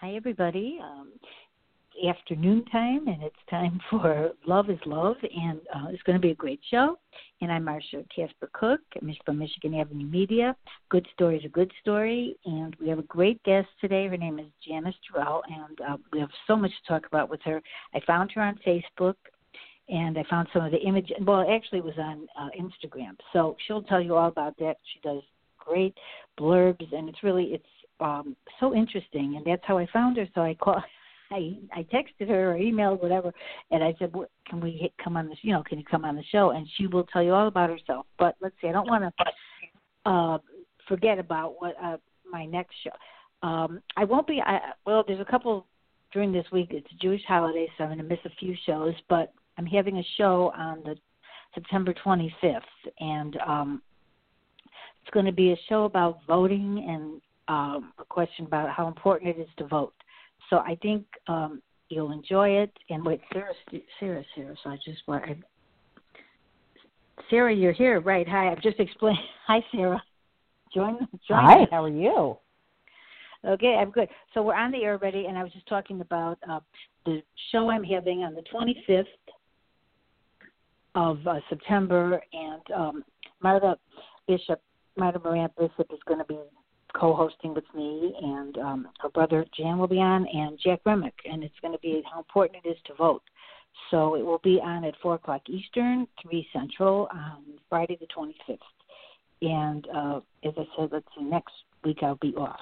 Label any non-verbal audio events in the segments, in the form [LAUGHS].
Hi, everybody. Um, afternoon time, and it's time [LAUGHS] for Love is Love, and uh, it's going to be a great show. And I'm Marsha Casper Cook from Michigan Avenue Media. Good story is a good story, and we have a great guest today. Her name is Janice Jarrell, and uh, we have so much to talk about with her. I found her on Facebook, and I found some of the images. Well, actually, it was on uh, Instagram, so she'll tell you all about that. She does great blurbs, and it's really it's um, so interesting, and that's how I found her. So I called, [LAUGHS] I I texted her or emailed whatever, and I said, "Can we come on this? You know, can you come on the show?" And she will tell you all about herself. But let's see, I don't want to uh, forget about what uh, my next show. Um, I won't be. I, well, there's a couple during this week. It's a Jewish holiday, so I'm going to miss a few shows. But I'm having a show on the September 25th, and um, it's going to be a show about voting and um, a question about how important it is to vote. So I think um, you'll enjoy it. And wait, Sarah, Sarah's here, so I just want. I, Sarah, you're here, right? Hi, I've just explained. [LAUGHS] Hi, Sarah. Join. join Hi. How are you? Okay, I'm good. So we're on the air already, and I was just talking about uh, the show I'm having on the 25th of uh, September, and um, Martha Bishop, Martha Moran Bishop is going to be co-hosting with me, and um, her brother Jan will be on, and Jack Remick, and it's going to be how important it is to vote. So it will be on at four o'clock Eastern, three Central, on Friday the twenty fifth. And uh, as I said, let's see, next week I'll be off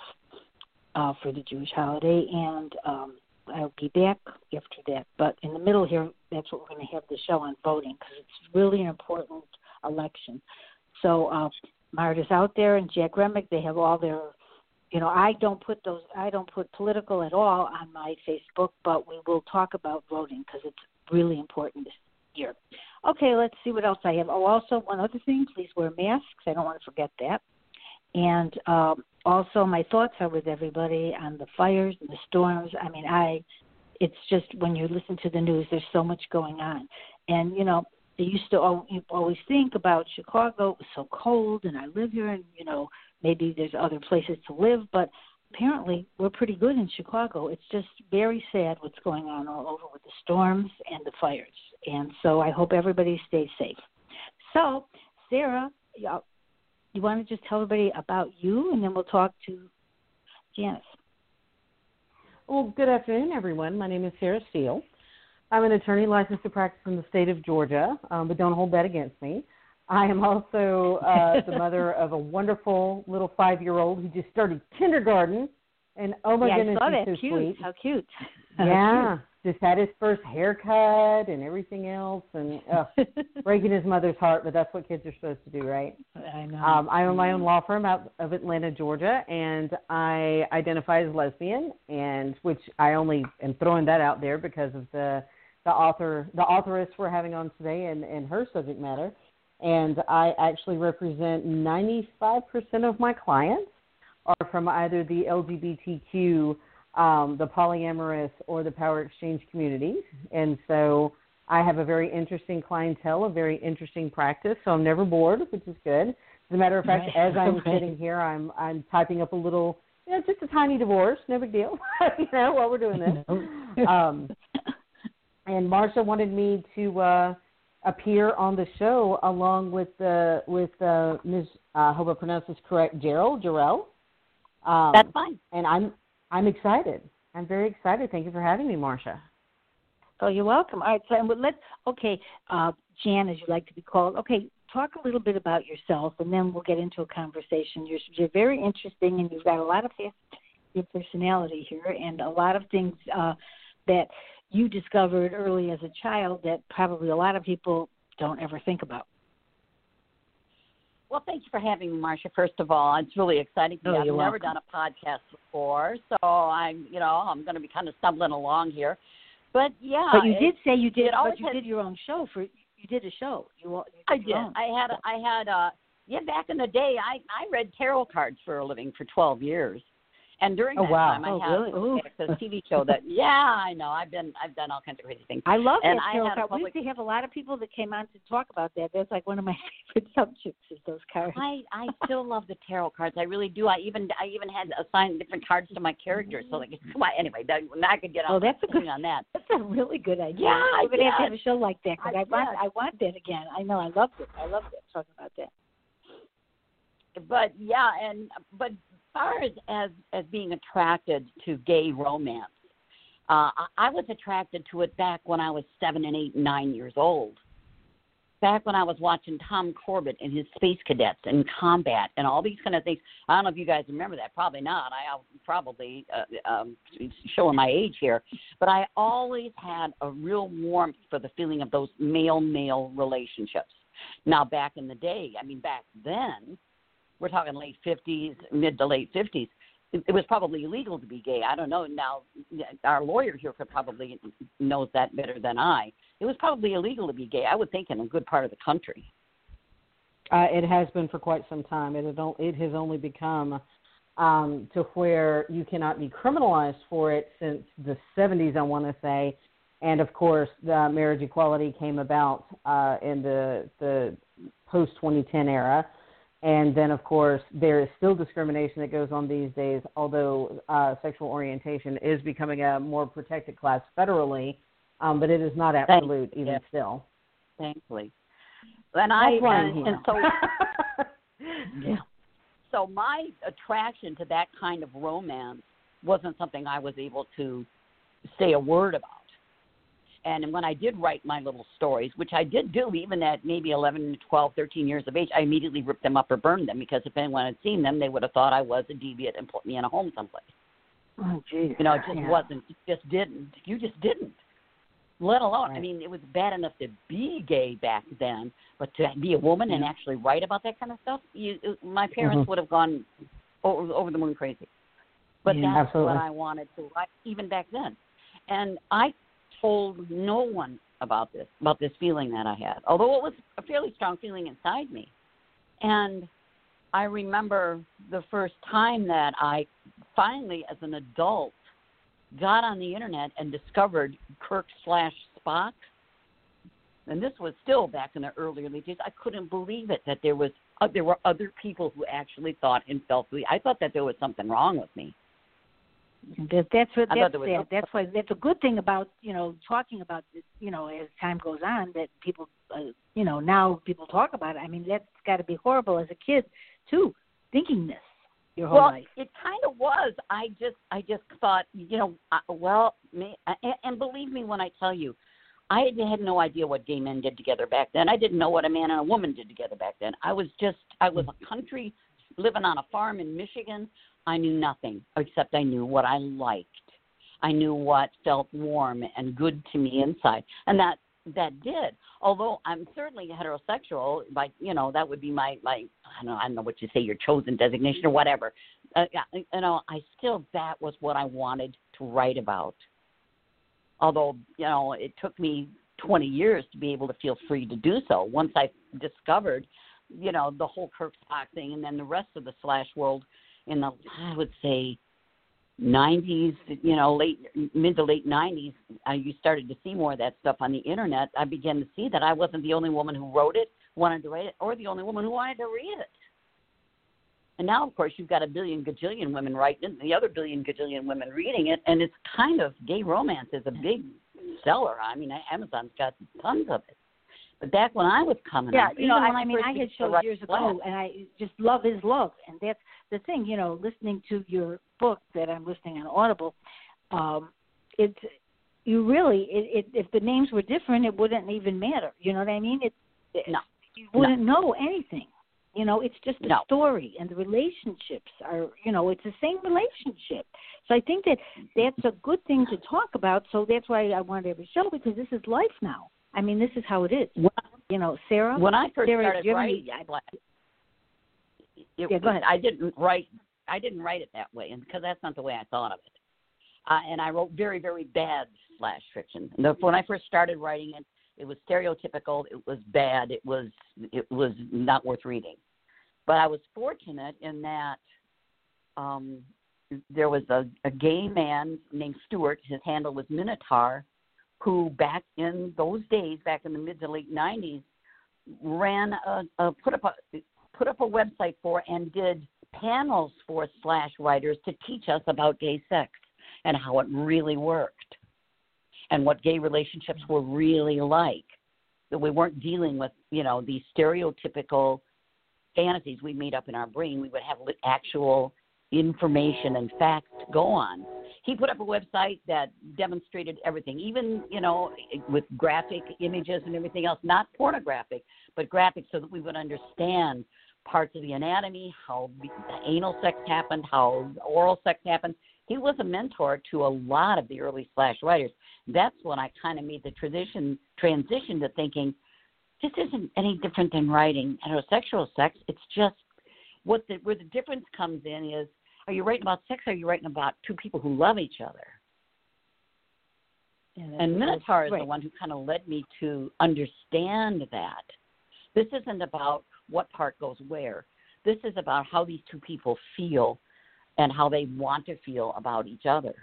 uh, for the Jewish holiday, and um, I'll be back after that. But in the middle here, that's what we're going to have the show on voting because it's really an important election. So uh, Marta's out there and Jack Remick, they have all their you know, I don't put those I don't put political at all on my Facebook, but we will talk about voting because it's really important this year. Okay, let's see what else I have. Oh, also one other thing, please wear masks. I don't want to forget that. And um, also, my thoughts are with everybody on the fires and the storms. I mean, I, it's just when you listen to the news, there's so much going on, and you know, they used to always think about Chicago. It was so cold, and I live here, and you know maybe there's other places to live, but apparently we're pretty good in Chicago. It's just very sad what's going on all over with the storms and the fires, and so I hope everybody stays safe. So, Sarah, you want to just tell everybody about you, and then we'll talk to Janice. Well, good afternoon, everyone. My name is Sarah Steele. I'm an attorney licensed to practice in the state of Georgia, um, but don't hold that against me. I am also uh, the [LAUGHS] mother of a wonderful little five year old who just started kindergarten. And oh my yeah, goodness, I saw he's that. so cute. sweet. [LAUGHS] How cute. Yeah. just had his first haircut and everything else and uh, [LAUGHS] breaking his mother's heart, but that's what kids are supposed to do, right? I know. Um, I own my own law firm out of Atlanta, Georgia, and I identify as lesbian, and which I only am throwing that out there because of the the author, the authoress we're having on today, and, and her subject matter. And I actually represent 95% of my clients are from either the LGBTQ, um, the polyamorous, or the power exchange communities. And so I have a very interesting clientele, a very interesting practice. So I'm never bored, which is good. As a matter of fact, right. as I'm [LAUGHS] sitting here, I'm I'm typing up a little, you know, just a tiny divorce, no big deal, [LAUGHS] you know, while we're doing this. um, and Marsha wanted me to uh, appear on the show along with uh, with uh, Ms. Uh, I hope I pronounce this correct, Gerald Jarrell. Um, That's fine. And I'm I'm excited. I'm very excited. Thank you for having me, Marsha. Oh, you're welcome. All right, so and let's okay, uh, Jan, as you like to be called. Okay, talk a little bit about yourself, and then we'll get into a conversation. You're you're very interesting, and you've got a lot of your personality here, and a lot of things uh, that you discovered early as a child that probably a lot of people don't ever think about. Well, thank you for having me, Marsha. First of all, it's really exciting Oh, me. I've never welcome. done a podcast before, so I'm, you know, I'm going to be kind of stumbling along here. But yeah, But you it- did say you did. But you has- did your own show for. You did a show. You, all- you I did. own. I had, I had, uh, yeah, back in the day, I I read tarot cards for a living for 12 years, and during Oh, that wow. time, I Oh, had really? A TV show that, [LAUGHS] yeah, I know, I've been, I've done all kinds of crazy things. I love And that I tarot had a. We used to have a lot of people that came on to talk about that. That's like one of my [LAUGHS] favorite subjects is those cards. I I still love the tarot cards. I really do. I even I even had assigned different cards to my characters. So like, [LAUGHS] on. Anyway, that, I could get oh, on, Oh, that's a good- on that. That's a really good idea. Yeah, we're gonna have to have a show like that because I I, want. I want that again. I know I loved it. I loved it talking about that. But yeah, and but far as as, as being attracted to gay romance, uh, I, was attracted to it back when I was seven and eight, and nine years old. Back when I was watching Tom Corbett and his space cadets and combat and all these kind of things. I don't know if you guys remember that. Probably not. I I'll probably uh, um, showing my age here, but I always had a real warmth for the feeling of those male-male relationships. Now, back in the day, I mean, back then, we're talking late 50s, mid to late 50s. It, was probably illegal to be gay. I don't know. Now, our lawyer here could probably knows that better than I. It was probably illegal to be gay. I would think in a good part of the country. Uh, it has been for quite some time. It has, it has only become um, to where you cannot be criminalized for it since the 70s, I want to say. And of course, the marriage equality came about uh, in the the post 2010 era. And then, of course, there is still discrimination that goes on these days, although uh, sexual orientation is becoming a more protected class federally, um, but it is not absolute even yeah. still. Thankfully, and I That's why I'm and, and so [LAUGHS] yeah. So my attraction to that kind of romance wasn't something I was able to say a word about. And when I did write my little stories, which I did do even at maybe 11, 12, 13 years of age, I immediately ripped them up or burned them because if anyone had seen them, they would have thought I was a deviant and put me in a home someplace. Oh, geez. You know, it just Yeah. wasn't. You just didn't. You just didn't. Let alone, I mean, it was bad enough to be gay back then, but to be a woman and actually write about that kind of stuff, you, my parents Mhm. would have gone over, over the moon crazy. But Yeah. that's Absolutely. what I wanted to write, even back then. And I told no one about this, about this feeling that I had, although it was a fairly strong feeling inside me. And I remember the first time that I finally, as an adult, got on the internet and discovered Kirk slash Spock. And this was still back in the earlier days. I couldn't believe it that there was uh, there were other people who actually thought and felt. I thought that there was something wrong with me. That, that's what that's that. no- That's why that's a good thing about you know talking about this. You know, as time goes on, that people, uh, you know, now people talk about it. I mean, that's got to be horrible as a kid too, thinking this your whole well, life. it kind of was. I just, I just thought, you know, uh, well, me, and, and believe me when I tell you, I had no idea what gay men did together back then. I didn't know what a man and a woman did together back then. I was just, I was a country living on a farm in Michigan. I knew nothing except I knew what I liked. I knew what felt warm and good to me inside, and that that did. Although I'm certainly heterosexual, like you know, that would be my my I don't know, I don't know what you say, your chosen designation or whatever. Uh, you know, I still that was what I wanted to write about. Although you know, it took me 20 years to be able to feel free to do so. Once I discovered, you know, the whole Kirk Spock thing, and then the rest of the slash world in the I would say 90s, you know, late mid to late 90s, uh, you started to see more of that stuff on the internet. I began to see that I wasn't the only woman who wrote it, wanted to write it, or the only woman who wanted to read it. And now, of course, you've got a billion gajillion women writing it, and the other billion gajillion women reading it, and it's kind of gay romance is a big seller. I mean, Amazon's got tons of it. But back when I was coming Yeah, up, you know, I, I mean, I had shows years ago, and I just love is love, and that's the thing, you know, listening to your book that I'm listening on Audible, um, it's you really it, it if the names were different, it wouldn't even matter. You know what I mean? It, it No. you wouldn't know anything. You know, it's just a No. story, and the relationships are, you know, it's the same relationship. So I think that that's a good thing to talk about. So that's why I wanted every show because this is life now. I mean, this is how it is. When, You know, Sarah. when I first Sarah, started writing, I, it, Yeah, go ahead. I didn't write. I didn't write it that way, and because that's not the way I thought of it. Uh, and I wrote very, very bad slash fiction. The, when I first started writing it, it was stereotypical. It was bad. It was it was not worth reading. But I was fortunate in that um, there was a, a gay man named Stuart. His handle was Minotaur, who back in those days, back in the mid to late '90s, ran a, a put up a put up a website for and did panels for slash writers to teach us about gay sex and how it really worked and what gay relationships were really like. That we weren't dealing with, you know, these stereotypical fantasies we made up in our brain. We would have actual information and facts to go on. He put up a website that demonstrated everything, even, you know, with graphic images and everything else, not pornographic, but graphic so that we would understand parts of the anatomy, how the anal sex happened, how oral sex happened. He was a mentor to a lot of the early slash writers. That's when I kind of made the transition transition to thinking this isn't any different than writing heterosexual sex. It's just what the where the difference comes in is are you writing about sex or are you writing about two people who love each other? Yeah, And Minotaur is right. the one who kind of led me to understand that. This isn't about what part goes where. This is about how these two people feel and how they want to feel about each other.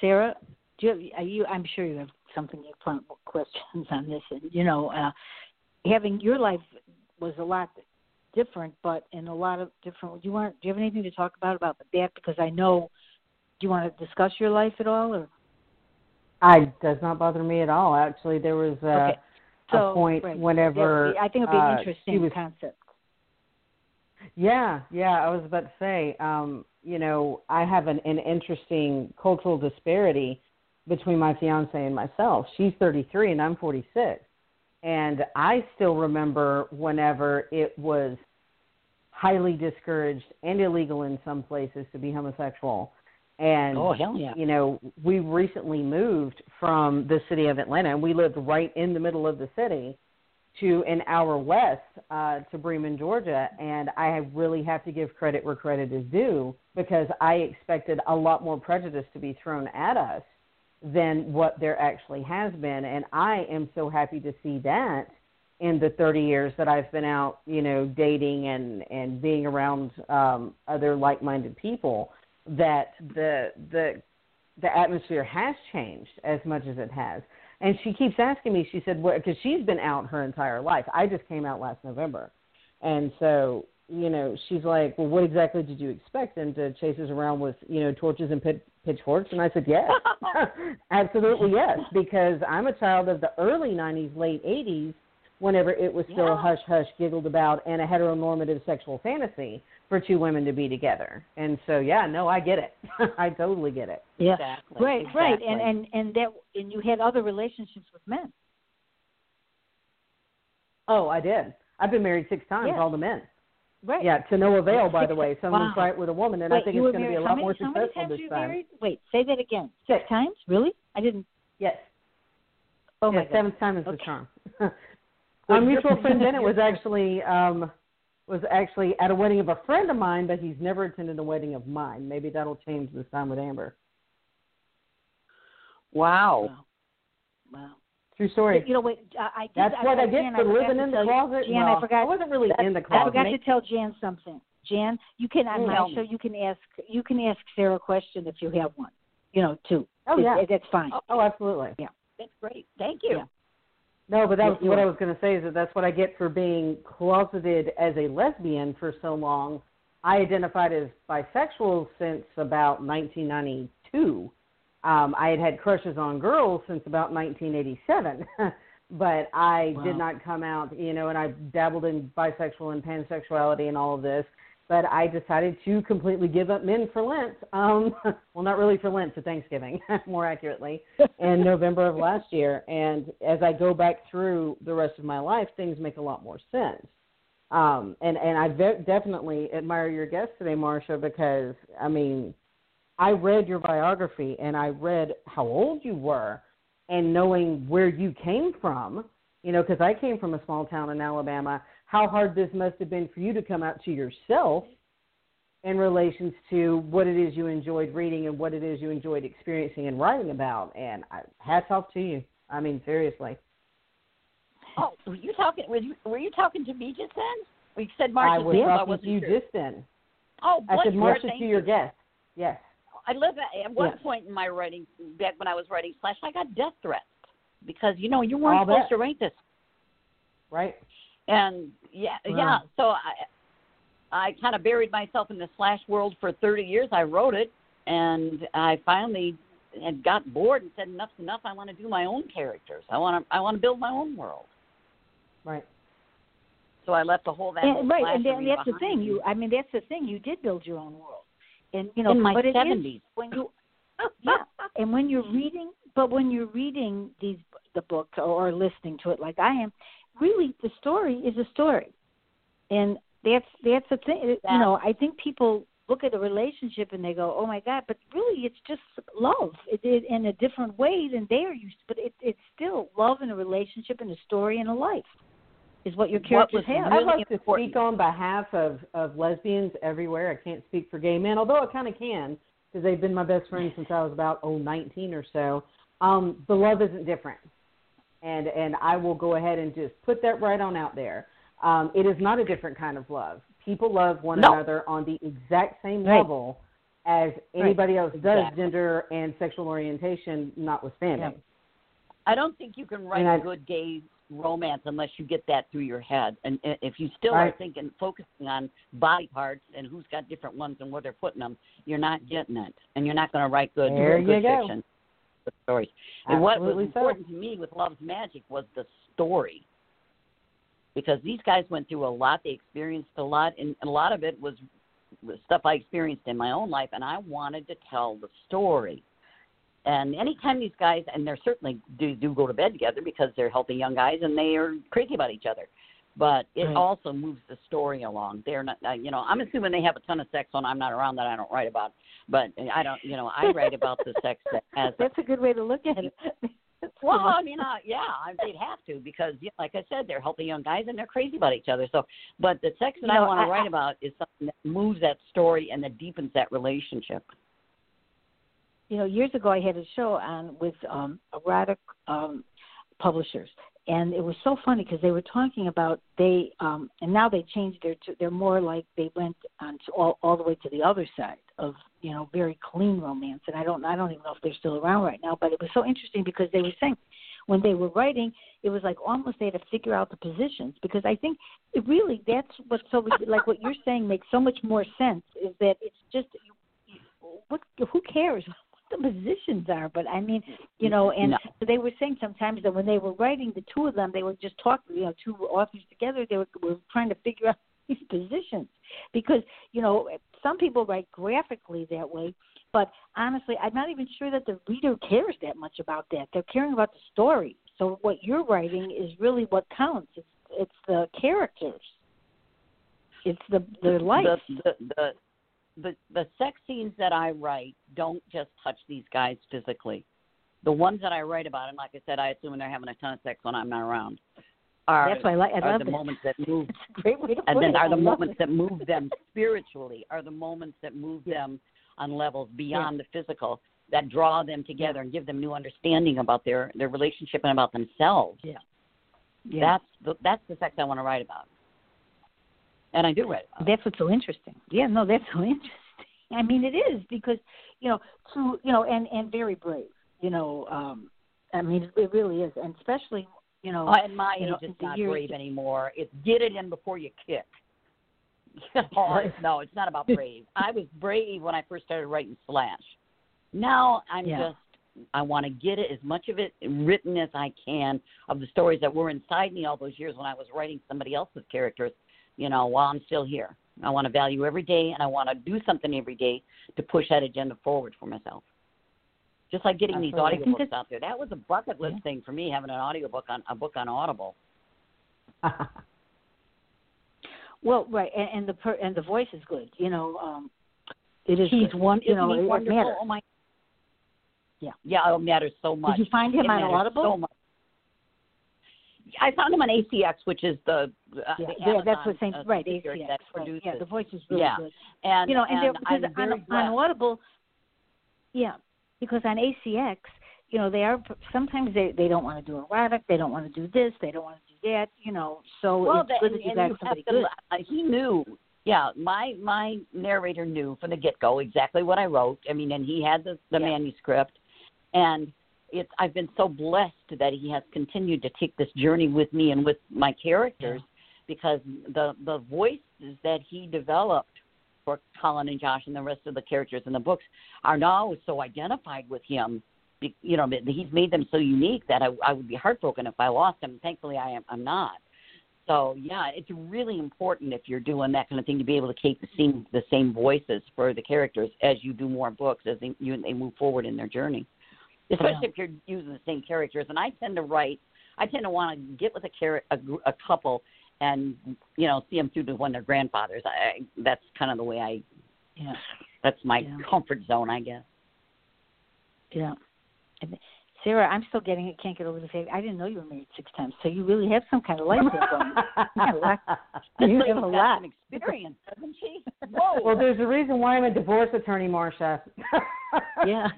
Sarah, do you, are you? I'm sure you have something you plan questions on this, and you know, uh, having your life was a lot different, but in a lot of different. Do you want? Do you have anything to talk about about that? Because I know. Do you want to discuss your life at all, or I does not bother me at all. Actually, there was uh, okay? So a point right. whenever Yeah, I think it'd be uh, an she interesting was concept. Yeah, yeah, I was about to say, um, you know, I have an, an interesting cultural disparity between my fiance and myself. She's 33 and I'm 46. And I still remember whenever it was highly discouraged and illegal in some places to be homosexual. And Oh hell yeah! you know, we recently moved from the city of Atlanta, and we lived right in the middle of the city to an hour west uh, to Bremen, Georgia. And I really have to give credit where credit is due because I expected a lot more prejudice to be thrown at us than what there actually has been. And I am so happy to see that in the 30 years that I've been out, you know, dating and and being around um, other like-minded people that the the the atmosphere has changed as much as it has. And she keeps asking me. She said, "Because she's been out her entire life. I just came out last November, and so you know, she's like, "Well, what exactly did you expect them to chase us around with you know torches and pit, pitchforks?" And I said, "Yes, [LAUGHS] [LAUGHS] absolutely yes, because I'm a child of the early '90s, late '80s." Whenever it was still Yeah. hush hush giggled about and a heteronormative sexual fantasy for two women to be together. And so yeah, no, I get it. [LAUGHS] I totally get it. Yeah. Exactly. Right, right, and and and that and you had other relationships with men. Oh, I did. I've been married six times, Yeah. all the men. Right. Yeah, to no avail, by the Six- way. Someone wow. tried it with a woman, and Wait, I think it's going to be a how lot more many, how many successful times this you time. married? Wait, say that again. Six times? Really? I didn't. Yes. Oh my yeah, God. seventh time is the charm. [LAUGHS] [LAUGHS] Our mutual friend Bennett was actually um was actually at a wedding of a friend of mine, but he's never attended a wedding of mine. Maybe that'll change this time with Amber. wow. Wow. Wow. True story. You know, wait. I, I did, That's I, what I Jan, get I for forgot living to in the tell you- closet. Jan, well, I forgot. I wasn't really in the closet. I forgot to tell Jan something. Jan, you can on my Tell show. You can ask. You can ask Sarah a question if you have one. You know, too. Oh It- yeah. it- that's fine. Oh, oh, absolutely. Yeah, that's great. Thank you. Yeah. No, but that Yeah, was what I was going to say is that that's what I get for being closeted as a lesbian for so long. I identified as bisexual since about 1992. Um, I had had crushes on girls since about 1987. [LAUGHS] but I Wow. did not come out, you know, and I dabbled in bisexual and pansexuality and all of this. But I decided to completely give up men for Lent. Um, [LAUGHS] well, not really for Lent, for Thanksgiving, [LAUGHS] more accurately, in [LAUGHS] November of last year. And as I go back through the rest of my life, things make a lot more sense. Um, and and I ve- definitely admire your guest today, Marsha, because I mean, I read your biography and I read how old you were, and knowing where you came from, you know, because I came from a small town in Alabama. How hard this must have been for you to come out to yourself in relations to what it is you enjoyed reading and what it is you enjoyed experiencing and writing about. And I, hats off to you. I mean, seriously. Oh, were you talking? Were you were you talking to me just then? You said I Marsha was Smith. I talking wasn't to you sure. just then. Oh, I said, thank to your guest. Yes. I live at, at one Yes. point in my writing, back when I was writing Slash, I got death threats because you know you weren't supposed bet. to write this, Right. And yeah, Wow. yeah. So I, I kind of buried myself in the Slash world for 30 years. I wrote it, and I finally had got bored and said enough's enough. I want to do my own characters. I want to I want to build my own world. Right. So I left the whole that and, right, and arena that's the thing. me. You, I mean, that's the thing. You did build your own world, and you know, in my but it is 70s. when you [LAUGHS] yeah, and when you're reading, but when you're reading these the book or listening to it like I am, really the story is a story, and that's that's the thing. You know, I think people look at a relationship and they go, "Oh my God," but really it's just love. It, it in a different way than they are used, To, but it, it's still love in a relationship and a story and a life. Is what your What characters was have. I'd really like to speak on behalf of, of lesbians everywhere. I can't speak for gay men, although I kind of can because they've been my best friends since I was about oh 19 or so. Um, the love isn't different, and and I will go ahead and just put that right on out there. Um, it is not a different kind of love. People love one No. another on the exact same Right. level as anybody else does, Exactly. gender and sexual orientation notwithstanding. I don't think you can write I- good gay romance unless you get that through your head. And if you still Right. are thinking, focusing on body parts and who's got different ones and where they're putting them, you're not getting it, and you're not going to write good, There good you go. Good stories. And what was Absolutely so. important to me with Love's Magic was the story, because these guys went through a lot, they experienced a lot, and a lot of it was was stuff I experienced in my own life, and I wanted to tell the story. And anytime these guys, and they're certainly do do go to bed together because they're healthy young guys and they are crazy about each other. But it Right. also moves the story along. They're not, uh, you know, I'm assuming they have a ton of sex when I'm not around that I don't write about. But I don't, you know, I write about the sex [LAUGHS] that has. That's a good way to look at it. [LAUGHS] Well, I mean, uh, yeah, I- they'd have to because, yeah, like I said, they're healthy young guys and they're crazy about each other. So, but the sex that You I know, want I- to write about is something that moves that story and that deepens that relationship. you know, years ago I had a show on with um, erotic um, publishers, and it was so funny because they were talking about they, um, and now they changed their, they're more like they went on to all all the way to the other side of you know very clean romance, and I don't I don't even know if they're still around right now, but it was so interesting because they were saying when they were writing, it was like almost they had to figure out the positions. Because I think it really that's what so like what you're saying makes so much more sense is that it's just what who cares the positions are but i mean you know and No. they were saying sometimes that when they were writing the two of them they would just talk you know two authors together they were, were trying to figure out [LAUGHS] these positions. Because you know some people write graphically that way but honestly i'm not even sure that the reader cares that much about that. They're caring about the story. So what you're writing is really what counts. It's it's the characters. It's the their life. The, the the the the sex scenes that I write don't just touch these guys physically. The ones that I write about, and like I said, I assume they're having a ton of sex when I'm not around. Are that's why i like i are love the it moments that move, great way to put and then it are the moments it. that move them spiritually. Are the moments that move them on levels beyond the physical that draw them together and give them new understanding about their their relationship and about themselves. Yeah. That's the that's the sex I want to write about. And I do write it. That's what's so interesting. Yeah, no, that's so [LAUGHS] interesting. I mean, it is because you know, to you know, and and very brave. You know, um, I mean, it, really is, and especially you know, Oh, at my you age, know, it's not brave anymore. It's get it in before you kick. [LAUGHS] oh, [LAUGHS] no, it's not about brave. I was brave when I first started writing Slash. Now I'm Yeah. just I want to get it as much of it written as I can of the stories that were inside me all those years when I was writing somebody else's characters. You know, while I'm still here, I want to value every day, and I want to do something every day to push that agenda forward for myself. Just like getting Absolutely. these audiobooks out there. That was a bucket list thing for me, having an audiobook on a book on Audible. [LAUGHS] Well, right, and, and the per, and the voice is good. You know, um, it is. He's good. one. You know, it wonderful? matters. Oh my. Yeah. Yeah, it matters so much. Did you find him it on Audible? So much. I found him on ACX, which is the, uh, yeah, the yeah, that's what saying. uh, right, ACX. Right. produces. Yeah, the voice is really Yeah. good. and you know, and, there, I'm because on, on. Audible, yeah, because on ACX, you know, they are sometimes they they don't want to do erotic, they don't want to do this, they don't want to do that, you know. So well, it's good that and, you got somebody to, good. uh, he knew. Yeah, my my narrator knew from the get go exactly what I wrote. I mean, and he had the the Yeah. manuscript, and it's I've been so blessed that he has continued to take this journey with me and with my characters, because the the voices that he developed for Colin and Josh and the rest of the characters in the books are now so identified with him. You know, he's made them so unique that I, I would be heartbroken if I lost him. Thankfully, I am. I'm not. So yeah, it's really important if you're doing that kind of thing to be able to keep the same the same voices for the characters as you do more books as they you, they move forward in their journey. Especially if you're using the same characters. And I tend to write. I tend to want to get with a char- a, a couple and you know see them through to when they're grandfathers. I, that's kind of the way I. Yeah, That's my Yeah. comfort zone, I guess. yeah. And Sarah, I'm still getting it. Can't get over the fact I didn't know you were married six times. So you really have some kind of life there going. You have a lot. [LAUGHS] You This have a lady's got lot. some experience, doesn't she? [LAUGHS] Whoa. well, there's a reason why I'm a divorce attorney, Marsha. [LAUGHS] Yeah.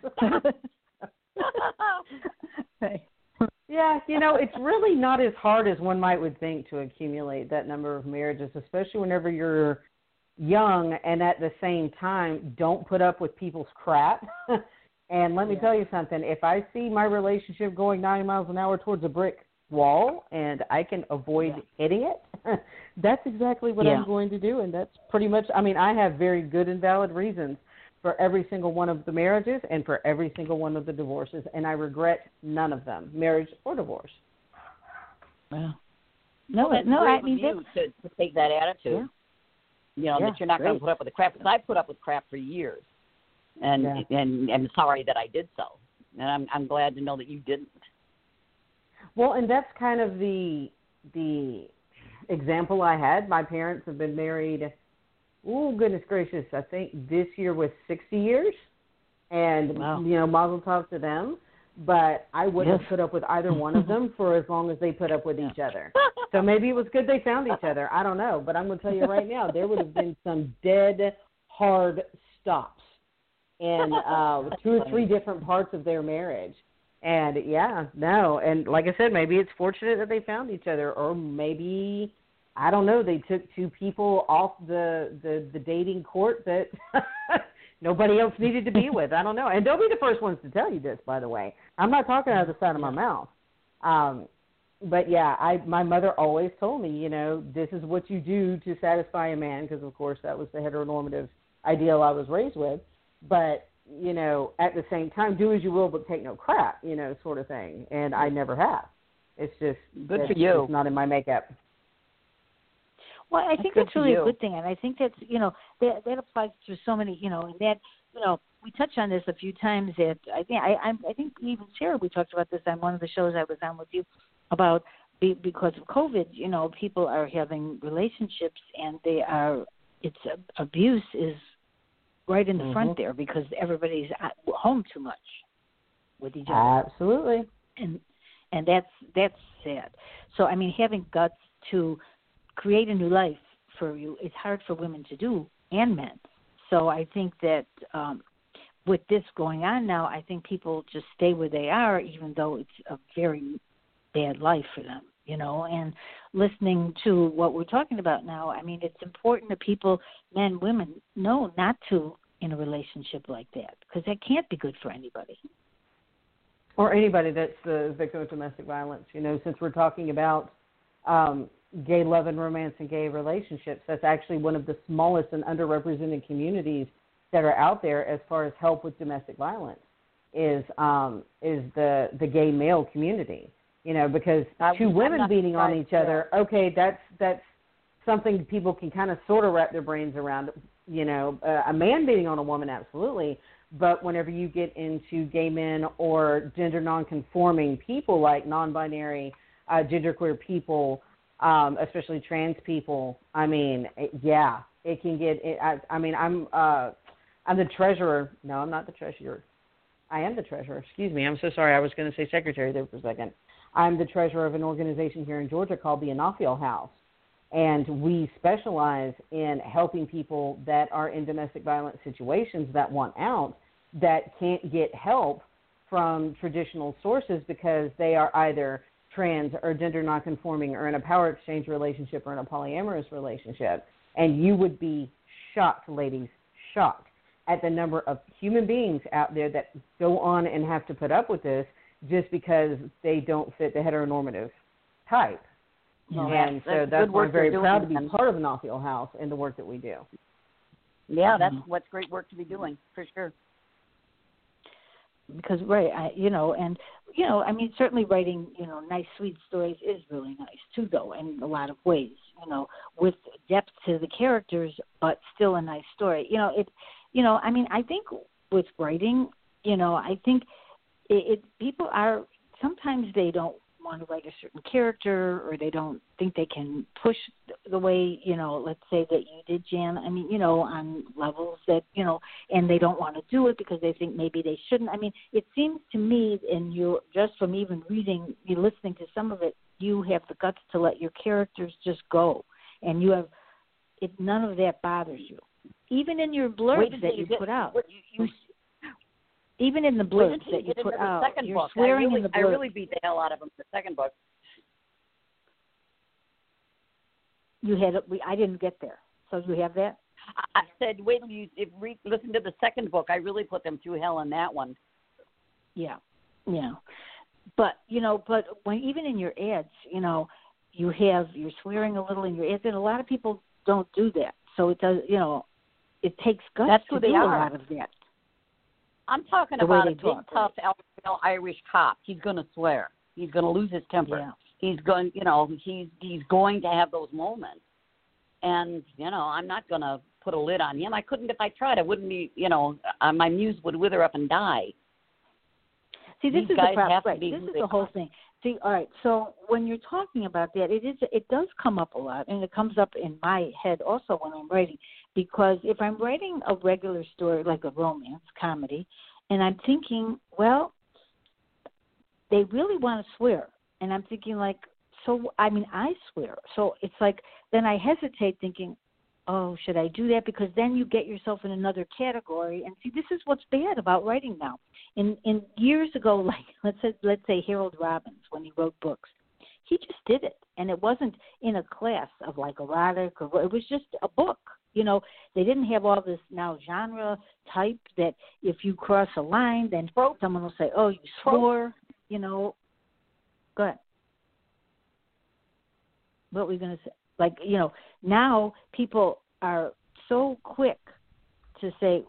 Yeah, you know, it's really not as hard as one might would think to accumulate that number of marriages, especially whenever you're young and at the same time don't put up with people's crap. [LAUGHS] and let me Yeah. tell you something, if I see my relationship going 90 miles an hour towards a brick wall and I can avoid hitting it, [LAUGHS] that's exactly what Yeah. I'm going to do and that's pretty much I mean, I have very good and valid reasons for every single one of the marriages and for every single one of the divorces, and I regret none of them, marriage or divorce. Well, no, Well, no. I mean, you to, to take that attitude. You know Yeah, that you're not going to put up with the crap. Because I put up with crap for years, and Yeah. and I'm sorry that I did so. And I'm I'm glad to know that you didn't. Well, and that's kind of the the example I had. My parents have been married. Oh goodness gracious! I think this year was sixty years, and Wow. you know, Mazel Tov to them. But I wouldn't Yes. have put up with either one of them for as long as they put up with each other. So maybe it was good they found each other. I don't know, but I'm going to tell you right now, there would have been some dead hard stops in uh, two or three different parts of their marriage. And yeah, no, and like I said, maybe it's fortunate that they found each other, or maybe I don't know, they took two people off the the, the dating court that [LAUGHS] nobody else needed to be [LAUGHS] with. I don't know, and they'll be the first ones to tell you this, by the way. I'm not talking out of the side of my mouth. Um, but yeah, I my mother always told me, you know, this is what you do to satisfy a man, because of course that was the heteronormative ideal I was raised with. But you know, at the same time, do as you will, but take no crap, you know, sort of thing. And I never have. It's just Good for you. just not in my makeup. Well, I think good that's really a good thing, and I think that's you know that that applies to so many you know, and that you know we touched on this a few times. That I think I I'm, I think even Sarah we talked about this on one of the shows I was on with you about be, because of COVID. You know, people are having relationships and they are it's abuse is right in the Mhm. front there because everybody's at home too much with each other Absolutely. and and that's that's sad. So I mean, having guts to create a new life for you is hard for women to do and men. So I think that um, with this going on now, I think people just stay where they are, even though it's a very bad life for them. You know, and listening to what we're talking about now, I mean, it's important that people, men, women, know not to in a relationship like that because that can't be good for anybody. or anybody that's the victim of domestic violence. You know, since we're talking about um, gay love and romance and gay relationships, that's actually one of the smallest and underrepresented communities that are out there as far as help with domestic violence. is um, is the the gay male community. You know, because I- 2 I'm women beating on each other, okay, that's that's something people can kind of sort of wrap their brains around. You know, uh, a man beating on a woman, absolutely. But whenever you get into gay men or gender nonconforming people, like non-binary, uh, genderqueer people, um, especially trans people, I mean, it, yeah, it can get. It, I, I mean, I'm uh, I'm the treasurer. No, I'm not the treasurer. I am the treasurer. Excuse me. I'm so sorry. I was going to say secretary there for a second. I'm the treasurer of an organization here in Georgia called the Anafiel House and we specialize in helping people that are in domestic violence situations that want out that can't get help from traditional sources because they are either trans or gender nonconforming or in a power exchange relationship or in a polyamorous relationship. And you would be shocked, ladies, shocked at the number of human beings out there that go on and have to put up with this just because they don't fit the heteronormative type. Well, and that's- so that's that's good why I'm very proud to be and- part of the Anafiel House and the work that we do. Yeah, that's Mhm. what's great work to be doing for sure. Because right I, you know and you know i mean certainly writing you know nice sweet stories is really nice too though in a lot of ways you know with depth to the characters but still a nice story. You know it you know i mean i think with writing you know i think it, it people are sometimes they don't want to write a certain character or they don't think they can push the way you know let's say that you did jan i mean you know on levels that you know and they don't want to do it because they think maybe they shouldn't. I mean it seems to me and you just from even reading you listening to some of it you have the guts to let your characters just go. And you have it none of that bothers you. Even in your blurbs that you get- put out. what you, you even in the blurbs that you put out second you're book. swearing really, in the I really beat the hell out of him the second book. you had I didn't get there. So you have that? I said, wait till you if read, listen to the second book. I really put them through hell in that one. Yeah. Yeah. But you know, but when even in your ads, you know, you have you're swearing a little in your ads and a lot of people don't do that. So it does you know, it takes guts That's to do a lot of that. I'm talking The about a big, talk, tough, Irish cop. He's going to swear. He's going to lose his temper. Yeah. He's going, you know, he's he's going to have those moments. And you know, I'm not going to put a lid on him. I couldn't if I tried. I wouldn't be, you know, uh, my muse would wither up and die. See, this These is the problem. Right. This is the whole are. thing. See, all right. So when you're talking about that, it is it does come up a lot, and it comes up in my head also when I'm writing. Because if I'm writing a regular story like a romance comedy, and I'm thinking, well, they really want to swear, and I'm thinking like, so I mean, I swear. So it's like then I hesitate, thinking, oh, should I do that? Because then you get yourself in another category. And see, this is what's bad about writing now. In in years ago, [LAUGHS] like let's say let's say Harold Robbins when he wrote books, he just did it, and it wasn't in a class of like erotic or it was just a book. You know, they didn't have all this now genre type that if you cross a line, then someone will say, "Oh, you swore." You know, go ahead. What were we going to say? Like you know, now people are so quick to say,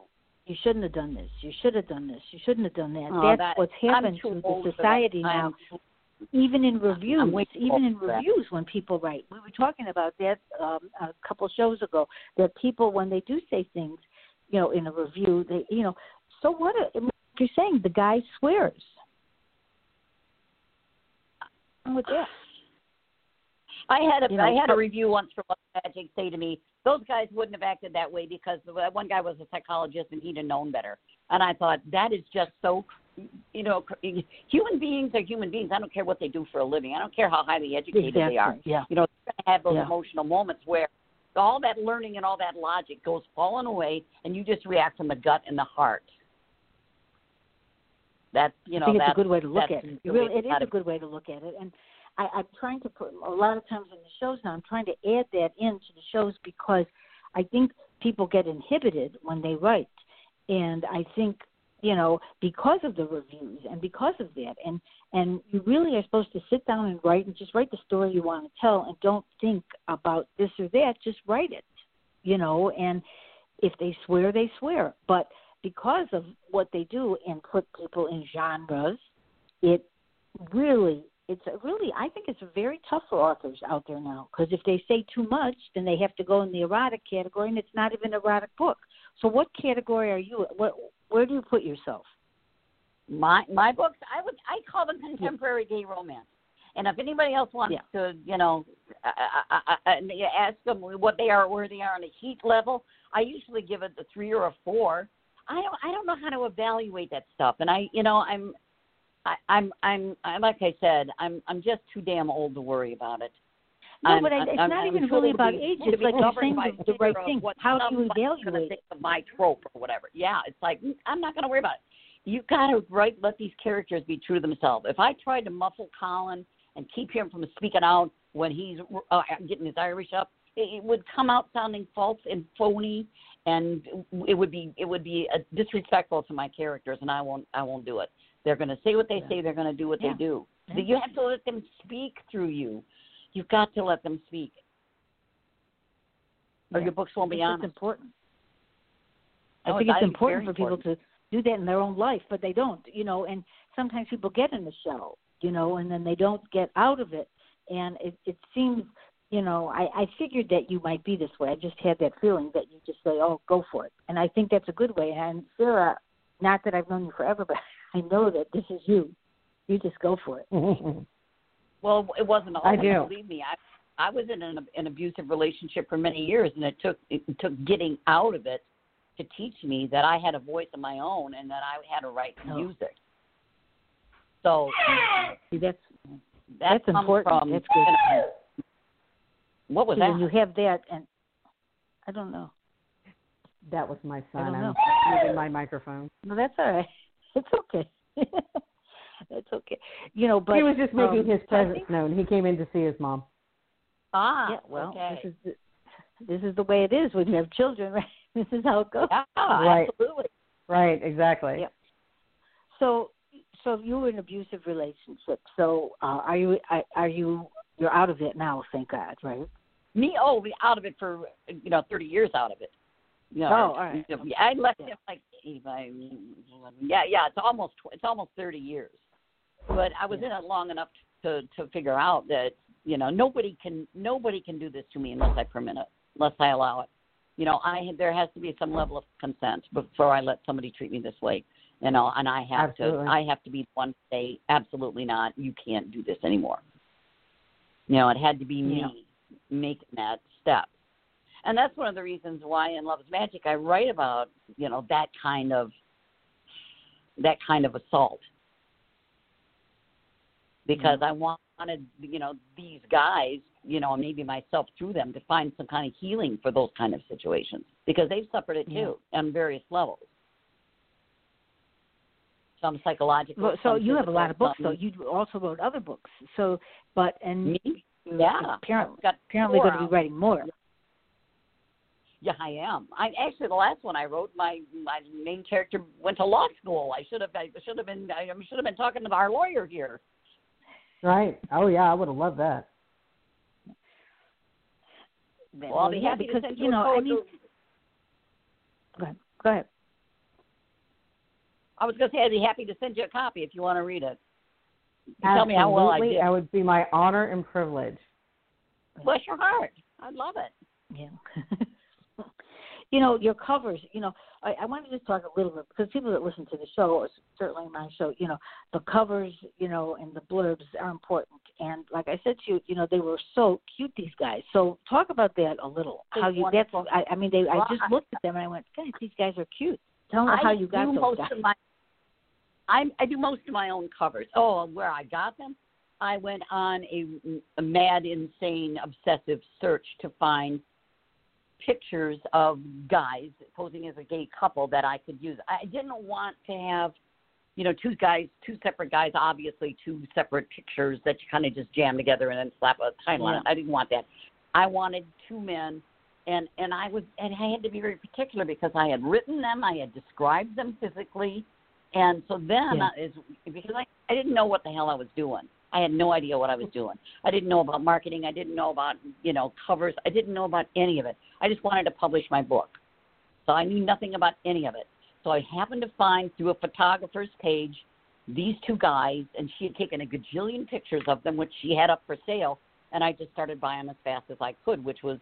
"You shouldn't have done this. You should have done this. You shouldn't have done that." Oh, That's that- what's happened to the society now even in reviews, even in reviews when people write. We were talking about that um, a couple shows ago. That people, when they do say things, you know, in a review, they, you know, so what? A, like you're saying the guy swears. What's with that? I had a You know, I had a review once from Magic say to me, those guys wouldn't have acted that way because the uh, one guy was a psychologist and he'd have known better. And I thought that is just so, you know, human beings are human beings. I don't care what they do for a living. I don't care how highly educated they are. Yeah. You know, they're going to have those Yeah. emotional moments where all that learning and all that logic goes falling away, and you just react from the gut and the heart. That's you know I think it's a good way to look at it. the It really, it's a good way to look at it, and I, I'm trying to put a lot of times in the shows now. I'm trying to add that into the shows because I think people get inhibited when they write, and I think you know because of the reviews and because of that, and and you really are supposed to sit down and write and just write the story you want to tell, and don't think about this or that. Just write it, you know. And if they swear, they swear, but because of what they do and put people in genres, it really it's a really I think it's very tough for authors out there now because if they say too much, then they have to go in the erotic category, and it's not even an erotic book. So, what category are you? What where do you put yourself? My my books, I would I call them contemporary gay romance. And if anybody else wants Yeah. to, you know, I, I, I, I ask them what they are, where they are on a heat level, I usually give it a three or a four. I don't I don't know how to evaluate that stuff, and I you know I'm I, I'm I'm I, like I said I'm I'm just too damn old to worry about it. No, I'm- but I, it's I'm- not I'm even really about age. It's like you're saying the, the right thing. How do you evaluate? think of my trope or whatever? Yeah, it's like mm, I'm not going to worry about it. You got to right let these characters be true to themselves. If I tried to muffle Colin and keep him from speaking out when he's uh, getting his Irish up, it, it would come out sounding false and phony, and it would be it would be uh, disrespectful to my characters, and I won't I won't do it. They're going to say what they Yeah. say. They're going to do what Yeah. they do. Yeah. You have to let them speak through you. You've got to let them speak, or your books won't be honest. It's important. No, I think it's- it's important for people to do that in their own life, but they don't, you know. And sometimes people get in the shell, you know, and then they don't get out of it. And it, it seems, you know, I, I figured that you might be this way. I just had that feeling that you just say, "Oh, go for it," and I think that's a good way. And Sarah, not that I've known you forever, but I know that this is you. You just go for it. [LAUGHS] Well, it wasn't all. I do. Believe me, I I was in an, an abusive relationship for many years, and it took it took getting out of it to teach me that I had a voice of my own and that I had a right to Oh. use it. So See, that's that That's important. From, That's good. you what was see, that? when you have that, and I don't know. that was my I son. don't I'm know. moving my microphone. No, that's all right. It's okay. [LAUGHS] it's okay. You know, but he was just making um, his presence think- known. He came in to see his mom. ah, yeah, well, okay. this is the, this is the way it is when you have children, [LAUGHS] right? This is how it goes. yeah, Right. absolutely. Right, exactly. Yeah. So, so you were in an abusive relationship. So, uh, are you are, are you you're out of it now? Thank God, right? Me, oh, be out of it for you know thirty years out of it. You know, Oh, all right. you know, I left Yeah. it like if I- yeah, yeah. It's almost it's almost thirty years, but I was in it long enough to to figure out that you know nobody can nobody can do this to me unless I permit it, unless I allow it. You know, I there has to be some level of consent before I let somebody treat me this way. You know, and I have Absolutely. to I have to be the one to say absolutely not. You can't do this anymore. You know, it had to be me Yeah. making that step. And that's one of the reasons why in Love's Magic I write about, you know, that kind of that kind of assault. Because mm-hmm. I wanted, you know, these guys, you know, maybe myself through them to find some kind of healing for those kind of situations. Because they've suffered it too on various levels. Some psychological. Well, so you have a lot of books, though. You also wrote other books. So, but and Me? Yeah. apparently apparently going to be writing more. Yeah, I am. I actually the last one I wrote, my my main character went to law school. I should have I should have been I should have been talking to our lawyer here. Right. Oh yeah, I would have loved that. Well, I'll be yeah, happy because to send you you, know, a I code. mean, go ahead. Go ahead. I was going to say I'd be happy to send you a copy if you want to read it. Tell me how well I did. That would be my honor and privilege. Bless your heart. I love it. Yeah. [LAUGHS] you know, your covers, you know, I, I want to just talk a little bit because people that listen to the show, certainly my show, you know, the covers, you know, and the blurbs are important. And like I said to you, you know, they were so cute, these guys. So talk about that a little. They're How you wonderful. that's I, I mean they I just looked at them and I went, Guys, these guys are cute. Tell me how you got those most guys. of my I I do most of my own covers. Oh, where I got them? I went on a, a mad, insane, obsessive search to find pictures of guys posing as a gay couple that I could use. I didn't want to have, you know, two guys, two separate guys, obviously two separate pictures that you kind of just jam together and then slap a title on it. I didn't want that. I wanted two men and and I was and I had to be very particular because I had written them, I had described them physically, and so then Yeah. is because I I didn't know what the hell I was doing. I had no idea what I was doing. I didn't know about marketing. I didn't know about you know covers. I didn't know about any of it. I just wanted to publish my book, so I knew nothing about any of it. So I happened to find through a photographer's page these two guys, and she had taken a gajillion pictures of them, which she had up for sale. And I just started buying them as fast as I could, which was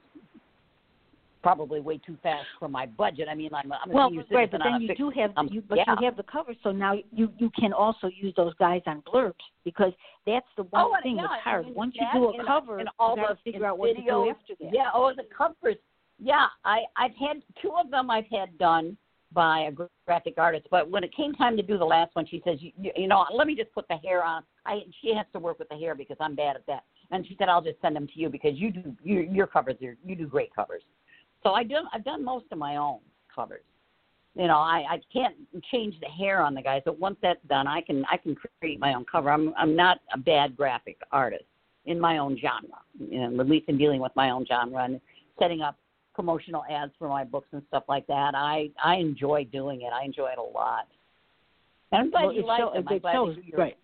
probably way too fast for my budget. I mean, I'm, I'm a well, senior right, but then a you fixed do have income. you, but yeah. you have the cover, so now you you can also use those guys on blurbs because that's the one oh, thing yeah, that's hard. I mean, Once you do a cover, and all you got to figure out what to do after that. Yeah, oh, the covers. Yeah, I I've had two of them. I've had done by a graphic artist, but when it came time to do the last one, she says, you, you, know, let me just put the hair on. I she has to work with the hair because I'm bad at that, and she said, I'll just send them to you because you do you, your covers are you do great covers. So I do I've done most of my own covers. You know, I I can't change the hair on the guys, but once that's done, I can I can create my own cover. I'm I'm not a bad graphic artist in my own genre, you know, at least in dealing with my own genre and setting up promotional ads for my books and stuff like that. I I enjoy doing it. I enjoy it a lot. And I'm glad Well, you like show- them. I'm glad shows, you're, right.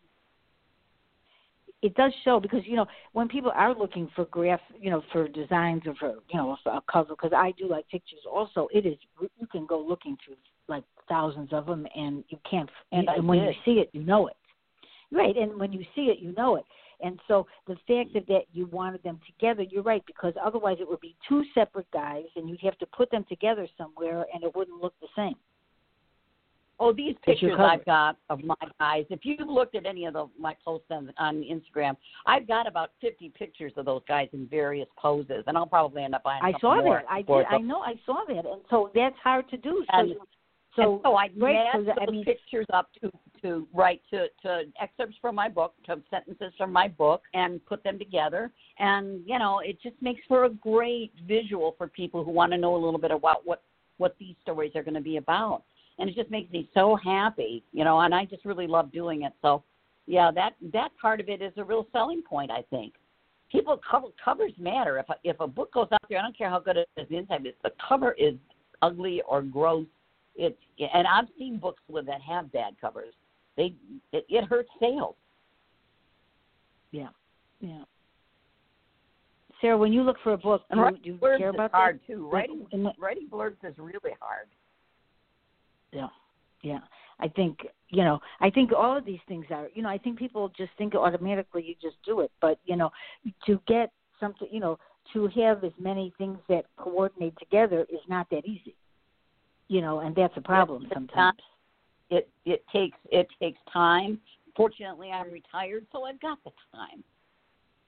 It does show because you know when people are looking for graph, you know, for designs or for you know for a cover. Because I do like pictures. Also, it is you can go looking through like thousands of them, and you can't. And And, and when you see it, you know it. Right, and when you see it, you know it. And so the fact that, that you wanted them together, you're right, because otherwise it would be two separate guys, and you'd have to put them together somewhere, and it wouldn't look the same. Oh, these pictures. I've got of my guys. If you've looked at any of the, my posts on, on Instagram, I've got about 50 pictures of those guys in various poses, and I'll probably end up buying. I saw more that. I did. I know. I saw that, and so that's hard to do. So, And- so, and so I right, match so that- those I mean- pictures up to to write to to excerpts from my book, to sentences from my book, and put them together. And you know, it just makes for a great visual for people who want to know a little bit about what what these stories are going to be about. And it just makes me so happy, you know. And I just really love doing it. So, yeah, that that part of it is a real selling point, I think. People cover covers matter. If a, if a book goes out there, I don't care how good it is inside. If the cover is ugly or gross, it's and I've seen books with that have bad covers. They it, it hurts sales. yeah, yeah. Sarah, when you look for a book, And do, writing do you blurbs care is about hard that? too. Writing in the- writing blurbs is really hard. Yeah, yeah. I think you know. I think all of these things are. You know, I think people just think automatically you just do it, but you know, to get something, you know, to have as many things that coordinate together is not that easy. You know, and that's a problem It's sometimes. not- It it takes it takes time. Fortunately, I'm retired, so I've got the time.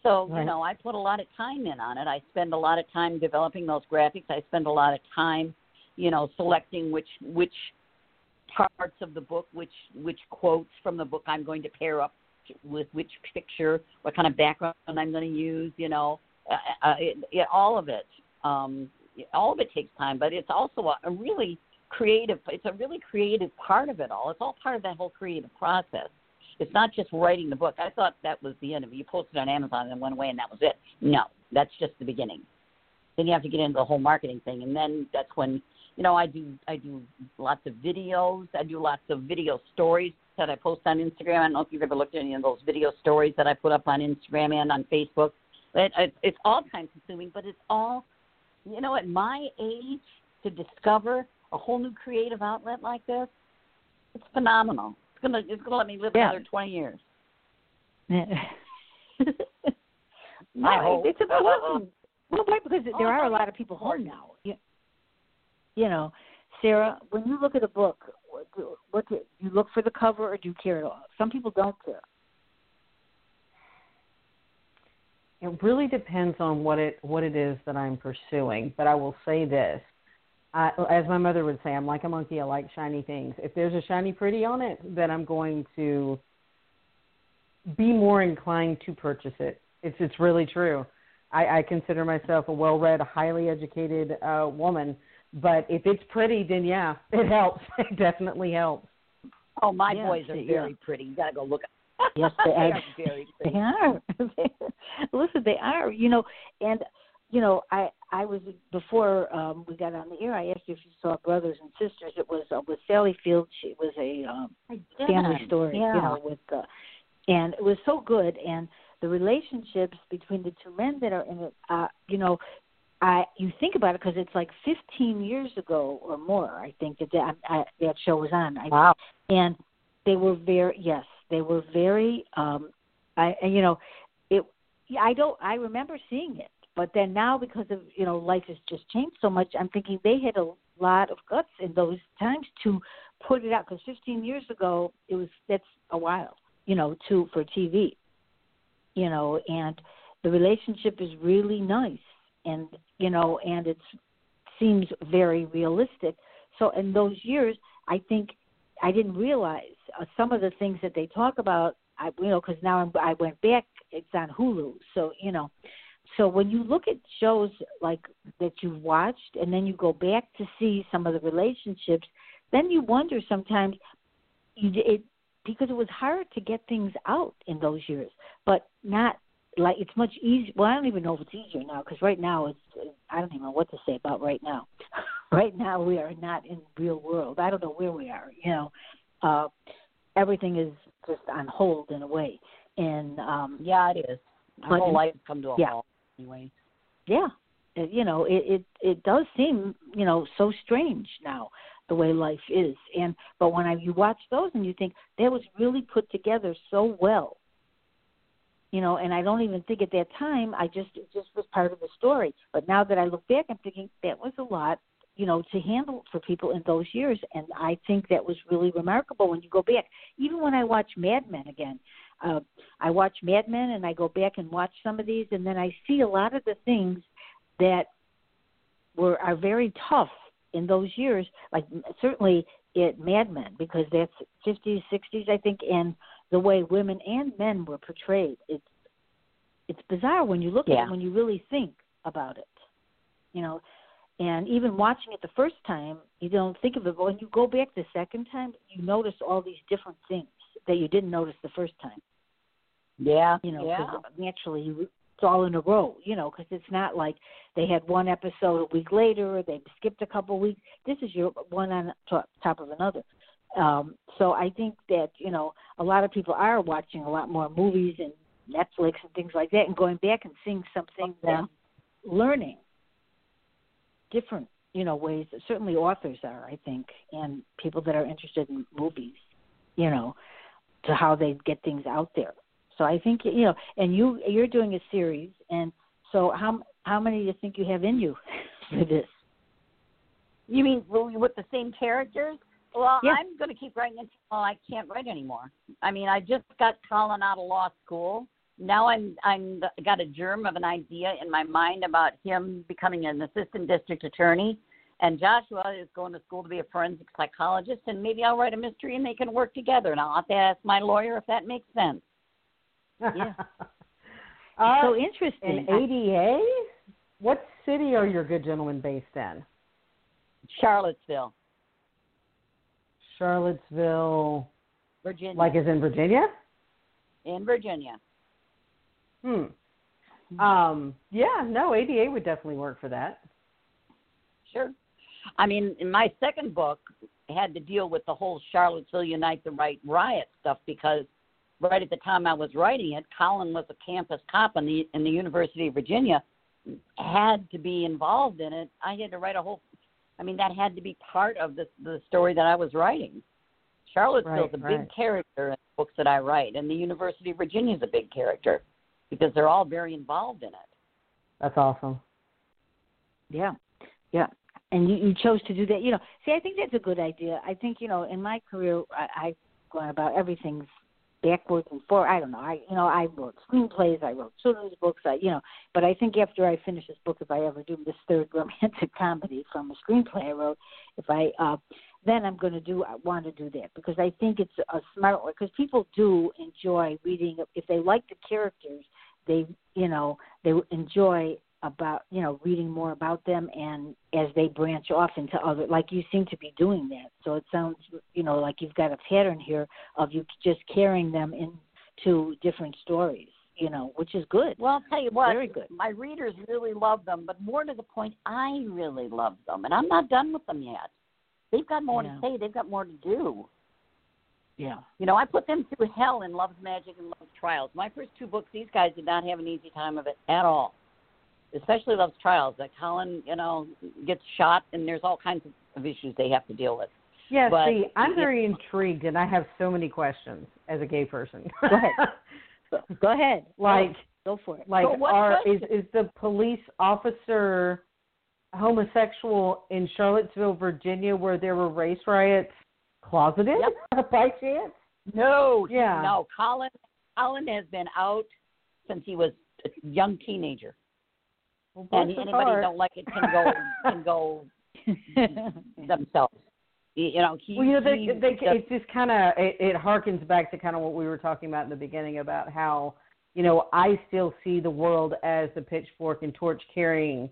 So you know, I put a lot of time in on it. I spend a lot of time developing those graphics. I spend a lot of time, you know, selecting which which parts of the book, which which quotes from the book I'm going to pair up with which picture, what kind of background I'm going to use. You know, uh, uh, it, it, all of it. Um, all of it takes time, but it's also a, a really creative. It's a really creative part of it all. It's all part of that whole creative process. It's not just writing the book. I thought that was the end of it. You posted on Amazon and went away, and that was it. No, that's just the beginning. Then you have to get into the whole marketing thing, and then that's when you know I do I do lots of videos. I do lots of video stories that I post on Instagram. I don't know if you've ever looked at any of those video stories that I put up on Instagram and on Facebook. It, it, it's all time consuming, but it's all you know at my age to discover a whole new creative outlet like this. It's phenomenal. It's gonna it's gonna let me live Yeah. another twenty years. [LAUGHS] no, I hope. it's [LAUGHS] important. Well, right, because there are a lot of people home now. You, you know, Sarah, when you look at a book, what do, what do you look for the cover or do you care at all? Some people don't care. It really depends on what it what it is that I'm pursuing. But I will say this: I, as my mother would say, I'm like a monkey. I like shiny things. If there's a shiny pretty on it, then I'm going to be more inclined to purchase it. It's it's really true. I, I consider myself a well-read, highly educated uh, woman. But if it's pretty, then yeah, [LAUGHS] it helps. It definitely helps. Oh, my Yeah, boys are see, very yeah. pretty. You gotta go look. Yes, they [LAUGHS] they are. are very They pretty. are. [LAUGHS] Listen, they are. You know, and you know, I I was before um we got on the air. I asked you if you saw Brothers and Sisters. It was uh, with Sally Field. She was a um family story, Yeah. you know, with uh, and it was so good and the relationships between the two men that are in it, uh, you know, I you think about it because it's like 15 years ago or more. I think that that, I, that show was on. I, Wow. and they were very yes, they were very. um I and, you know, it. yeah, I don't. I remember seeing it, but then now because of you know life has just changed so much, I'm thinking they had a lot of guts in those times to put it out because 15 years ago it was that's a while, you know, to for TV, you know, and the relationship is really nice and you know and it seems very realistic. So in those years i think i didn't realize uh, some of the things that they talk about i you know because now I'm, i went back it's on hulu so you know so when you look at shows like that you've watched and then you go back to see some of the relationships then you wonder sometimes you it because it was hard to get things out in those years but not like it's much easier. Well, I don't even know if it's easier now because right now it's I don't even know what to say about right now. [LAUGHS] right now we are not in real world. I don't know where we are. You know, uh, everything is just on hold in a way, and um, Yeah, it is. My whole life has come to a yeah. halt anyway. yeah, it, you know, it, it it does seem you know so strange now the way life is, and but when I you watch those and you think that was really put together so well you know and i don't even think at that time i just it just was part of the story. But now that i look back i'm thinking that was a lot you know to handle for people in those years. And i think that was really remarkable when you go back. Even when i watch mad men again uh i watch mad men and i go back and watch some of these and then i see a lot of the things that were are very tough in those years like certainly at mad men because that's 50s 60s i think and the way women and men were portrayed. It's it's bizarre when you look at it when you really think about it. You know, and even watching it the first time, you don't think of it. But when you go back the second time, you notice all these different things that you didn't notice the first time. Yeah. You know, yeah. naturally you, it's all in a row. You know, because it's not like they had one episode a week later or they skipped a couple of weeks. This is your one on top, top of another. Um, so I think that you know a lot of people are watching a lot more movies and Netflix and things like that, and going back and seeing something Yeah. and learning different you know ways. Certainly authors are, I think, and people that are interested in movies, you know, to how they get things out there. So I think you know, and you you're doing a series, and so how how many do you think you have in you [LAUGHS] for this? You mean with the same characters? Well, Yeah. I'm going to keep writing until I can't write anymore. I mean, I just got Colin out of law school. Now I'm I'm got a germ of an idea in my mind about him becoming an assistant district attorney, and Joshua is going to school to be a forensic psychologist. And maybe I'll write a mystery and they can work together. And I'll have to ask my lawyer if that makes sense. Yeah. [LAUGHS] uh, so interesting. in ADA, what city are your good gentlemen based in? Charlottesville, Charlottesville, Virginia, like is in Virginia? in Virginia. Hmm. Um. Yeah. No. ADA would definitely work for that. Sure. I mean, in my second book had to deal with the whole Charlottesville Unite the Right riot stuff because right at the time I was writing it, Colin was a campus cop in the in the University of Virginia, had to be involved in it. I had to write a whole. I mean, that had to be part of the the story that I was writing. Charlottesville's Right, a right. big character in the books that I write, and the University of Virginia is a big character because they're all very involved in it. That's awesome. Yeah, yeah. And you, you chose to do that. You know, see, I think that's a good idea. I think you know, in my career, I, I've gone about everything's backwards and forward. I don't know. I you know, I wrote screenplays, I wrote children's books. I you know, but I think after I finish this book, if I ever do this third [LAUGHS] romantic comedy from a screenplay I wrote, if I uh, then I'm going to do I want to do that because I think it's a smart way because people do enjoy reading if they like the characters they you know they enjoy about you know reading more about them and as they branch off into other like you seem to be doing that so it sounds you know like you've got a pattern here of you just carrying them into different stories you know which is good Well, I'll tell you what. Very good. My readers really love them, but more to the point, I really love them, and I'm not done with them yet. They've got more Yeah. to say. They've got more to do. yeah You know, I put them through hell in Love's Magic and Love's Trials. My first two books, these guys did not have an easy time of it at all. Especially those trials. That Colin, you know, gets shot, and there's all kinds of issues they have to deal with. Yeah, But- see, I'm very intrigued, and I have so many questions as a gay person. Go ahead. [LAUGHS] Go, ahead. like, go for it. like, are is question? is the police officer homosexual in Charlottesville, Virginia, where there were race riots, closeted [LAUGHS] by chance? No, Yeah. no. Colin, Colin has been out since he was a young teenager, Well, and anybody don't like it can go [LAUGHS] can go [LAUGHS] themselves. You know, he. Well, you know, they, he they, just- it just kind of it, it harkens back to kind of what we were talking about in the beginning about how you know I still see the world as the pitchfork and torch carrying,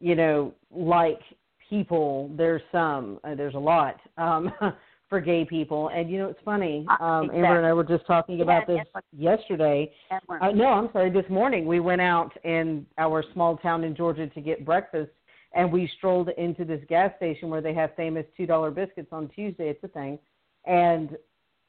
you know, like people. There's some, uh, there's a lot um, [LAUGHS] for gay people, and you know it's funny. Uh, Um, Amber and I were just talking about Yeah, this yesterday. Uh, no, I'm sorry. This morning we went out in our small town in Georgia to get breakfast, and we strolled into this gas station where they have famous two dollar biscuits on Tuesday. It's a thing, and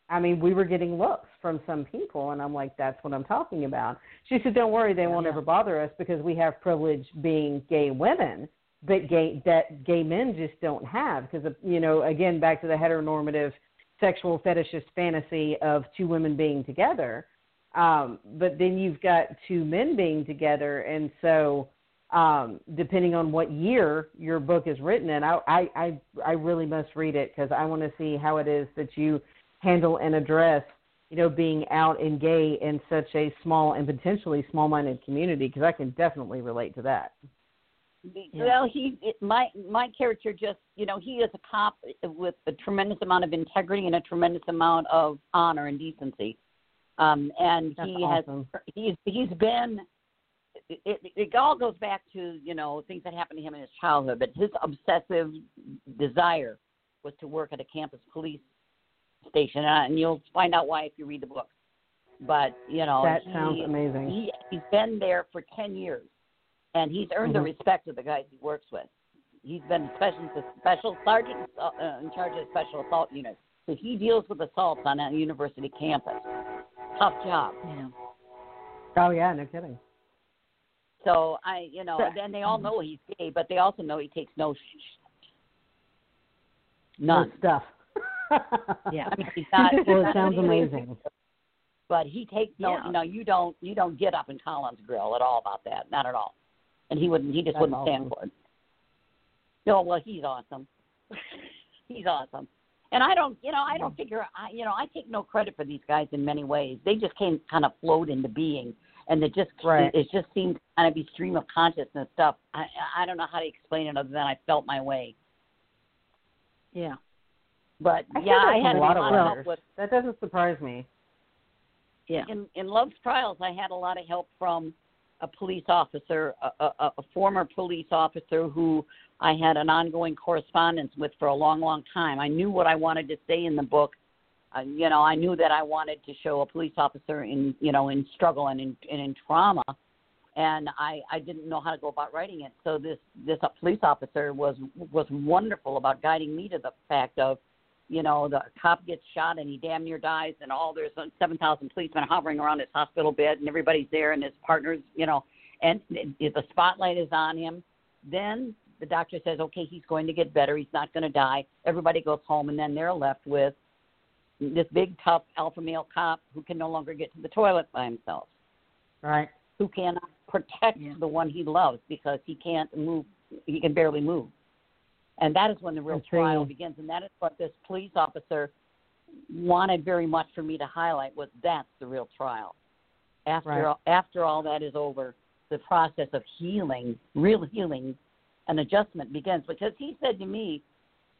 I mean we were getting looks from some people, and I'm like, that's what I'm talking about. She said, don't worry, they won't Yeah. ever bother us because we have privilege being gay women. But gay that gay men just don't have because you know again back to the heteronormative sexual fetishist fantasy of two women being together um, but then you've got two men being together, and so um, depending on what year your book is written in, I I I, I really must read it because I want to see how it is that you handle and address, you know, being out and gay in such a small and potentially small-minded community. Because I can definitely relate to that. Yeah. Well, he it, my my character just you know he is a cop with a tremendous amount of integrity and a tremendous amount of honor and decency, um, and That's he awesome. has he's he's been. It, it, it all goes back to you know things that happened to him in his childhood, but his obsessive desire was to work at a campus police station, uh, and you'll find out why if you read the book. But you know That he- sounds amazing. He he's been there for ten years, and he's earned Mhm. the respect of the guys he works with. He's been special special sergeant uh, in charge of special assault unit, so he deals with assaults on a university campus. Tough job. Yeah. Oh yeah, no kidding. So I, you know, and they all [LAUGHS] know he's gay, but they also know he takes no sh- none. Good stuff. [LAUGHS] Yeah. I mean, he's not. well, it sounds amazing. But he takes no, Yeah. you know, you don't, you don't get up in Colin's grill at all about that, not at all. And he wouldn't, he just That's wouldn't stand for it. No, well, he's awesome. [LAUGHS] he's awesome. And I don't, you know, I don't figure, I, you know, I take no credit for these guys in many ways. They just came kind of float into being, and it just, Right. it, it just seemed kind of be stream of consciousness stuff. I, I don't know how to explain it other than I felt my way. Yeah. But I yeah, I had a a lot lot of of help with That doesn't surprise me. Yeah. in in Love's trials, I had a lot of help from a police officer, a, a, a former police officer who I had an ongoing correspondence with for a long, long time. I knew what I wanted to say in the book. Uh, you know, I knew that I wanted to show a police officer in, you know, in struggle and in and in trauma, and I I didn't know how to go about writing it. So this this police officer was was wonderful about guiding me to the fact of you know, the cop gets shot and he damn near dies, and all there's seven thousand policemen hovering around his hospital bed, and everybody's there, and his partners, you know, and if the spotlight is on him, then the doctor says, okay, he's going to get better, he's not going to die. Everybody goes home, and then they're left with this big, tough alpha male cop who can no longer get to the toilet by himself, Right. who cannot protect Yeah. the one he loves because he can't move, he can barely move. And that is when the real see. trial begins, and that is what this police officer wanted very much for me to highlight was that's the real trial. After Right. all, after all that is over, the process of healing, real healing, and adjustment begins. Because he said to me,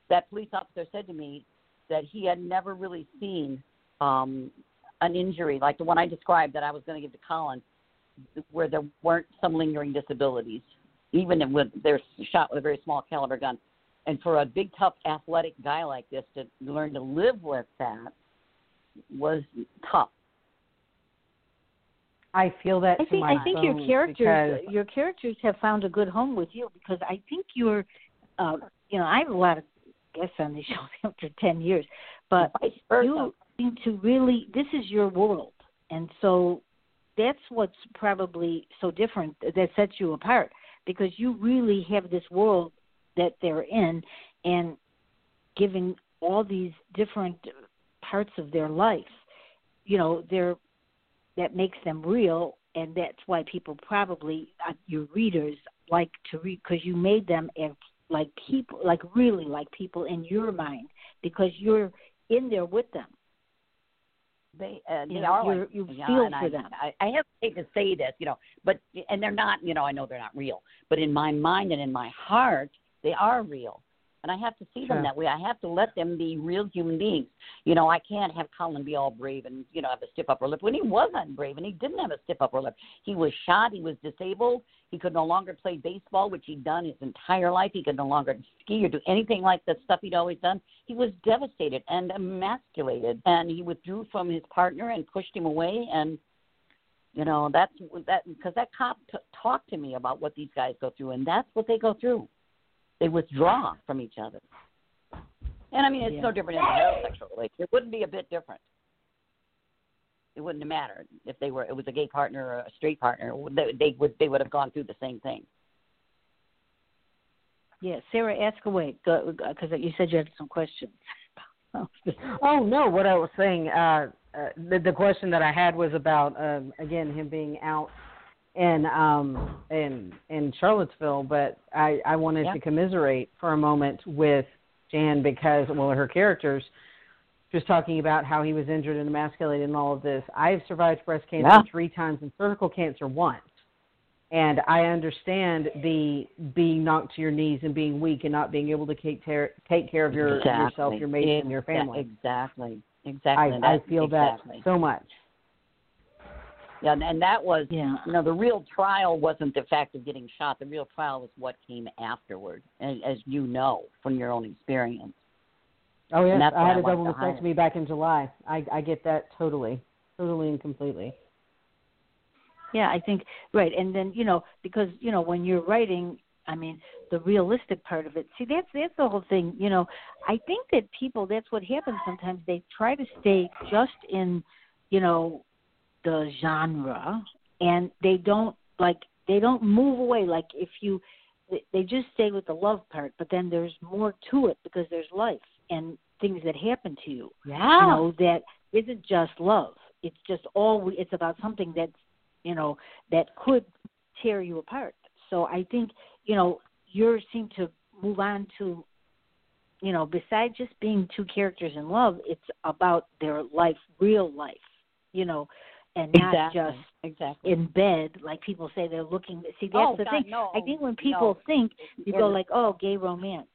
that police officer said to me that he had never really seen um, an injury like the one I described that I was going to give to Colin, where there weren't some lingering disabilities, even when they're shot with a very small caliber gun. And for a big, tough, athletic guy like this to learn to live with that was tough. I feel that I to think my I think your characters your characters have found a good home with you because I think you're uh you know, I have a lot of guests on these [LAUGHS] shows after ten years. But you seem to really this is your world and so that's what's probably so different that sets you apart because you really have this world that they're in and giving all these different parts of their life you know they're that makes them real. And that's why people probably uh, your readers like to read because you made them as like people like really like people in your mind because you're in there with them. They uh, they you know, are like, you yeah, feel for I, them. I, I hesitate to say this, you know, but and they're not, you know, I know they're not real, but in my mind and in my heart, they are real, and I have to see Sure. them that way. I have to let them be real human beings. You know, I can't have Colin be all brave and you know have a stiff upper lip when he wasn't brave and he didn't have a stiff upper lip. He was shot. He was disabled. He could no longer play baseball, which he'd done his entire life. He could no longer ski or do anything like the stuff he'd always done. He was devastated and emasculated, and he withdrew from his partner and pushed him away. And you know that's that because that cop t- talked to me about what these guys go through, and that's what they go through. They withdraw from each other. And I mean, it's no different in a heterosexual relationship. It wouldn't be a bit different. It wouldn't have mattered if they were it was a gay partner or a straight partner. They, they would they would have gone through the same thing. yeah sarah ask away because you said you had some questions [LAUGHS] Oh no, what I was saying, uh, uh, the the question that I had was about um, again him being out in um in in Charlottesville, but I I wanted Yeah. to commiserate for a moment with Jan because well her characters just talking about how he was injured and emasculated and all of this. I've survived breast cancer Yeah. three times and cervical cancer once. And I understand the being knocked to your knees and being weak and not being able to take care take care of your yourself, your mate, and your family. Exactly. Exactly. I That- feel exactly. that so much. Yeah, and- and that was yeah you know the real trial wasn't the fact of getting shot. The real trial was what came afterward, as, as you know from your own experience. Oh yes, I what had I a wanted double to highlight. mastectomy back in July. I I get that totally, totally and completely. Yeah, I think right, and then you know because you know when you're writing, I mean the realistic part of it. See, that's that's the whole thing. You know, I think that people that's what happens sometimes. They try to stay just in, you know, the genre, and they don't like they don't move away. Like if you, they- just stay with the love part, but then there's more to it because there's life and things that happen to you Yeah. you know that isn't just love it's just all it's about something that's you know that could tear you apart so i think you know you seem to move on to you know besides just being two characters in love it's about their life real life you know and not exactly. just exactly. in bed like people say they're looking see that's oh, the God, thing no, i think when people no. think you go like oh gay romance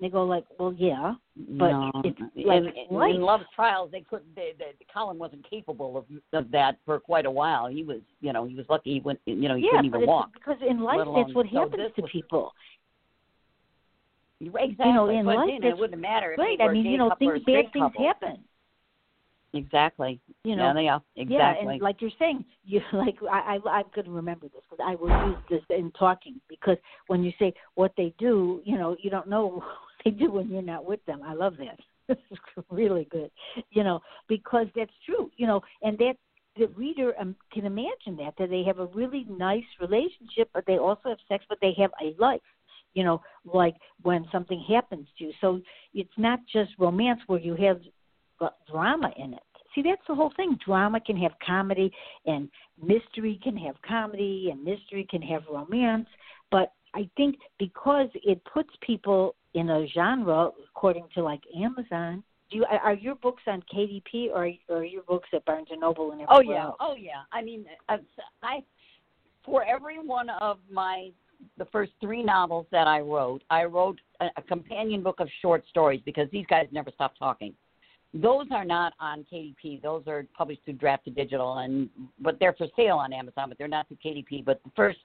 they go like well yeah but no. it's in, like in, life. in love trials they couldn't they, they, Colin wasn't capable of of that for quite a while he was you know he was lucky he went you know he yeah, couldn't even walk because in life alone- that's what so happens to was- people. exactly know, in but life, then it wouldn't matter if Right. I mean, you know, things bad things couple. happen. Exactly You know. yeah, yeah exactly Yeah, and like you're saying, you [LAUGHS] like I I I'm going to remember this because I will use this in talking because when you say what they do, you know, you don't know [LAUGHS] what they do when you're not with them. I love that. [LAUGHS] This is really good. You know, because that's true. You know, and that the reader um, can imagine that that they have a really nice relationship, but they also have sex, but they have a life. You know, like when something happens to you. So it's not just romance where you have drama in it. See, that's the whole thing. Drama can have comedy, and mystery can have comedy, and mystery can have romance. But I think because it puts people in a genre, according to like Amazon. Do you, are your books on KDP or or are your books at Barnes and Noble and Oh yeah, else? oh yeah. I mean, uh, I for every one of my the first three novels that I wrote, I wrote a, a companion book of short stories because these guys never stop talking. Those are not on KDP. Those are published through Draft to Digital, and but they're for sale on Amazon. But they're not through KDP. But the first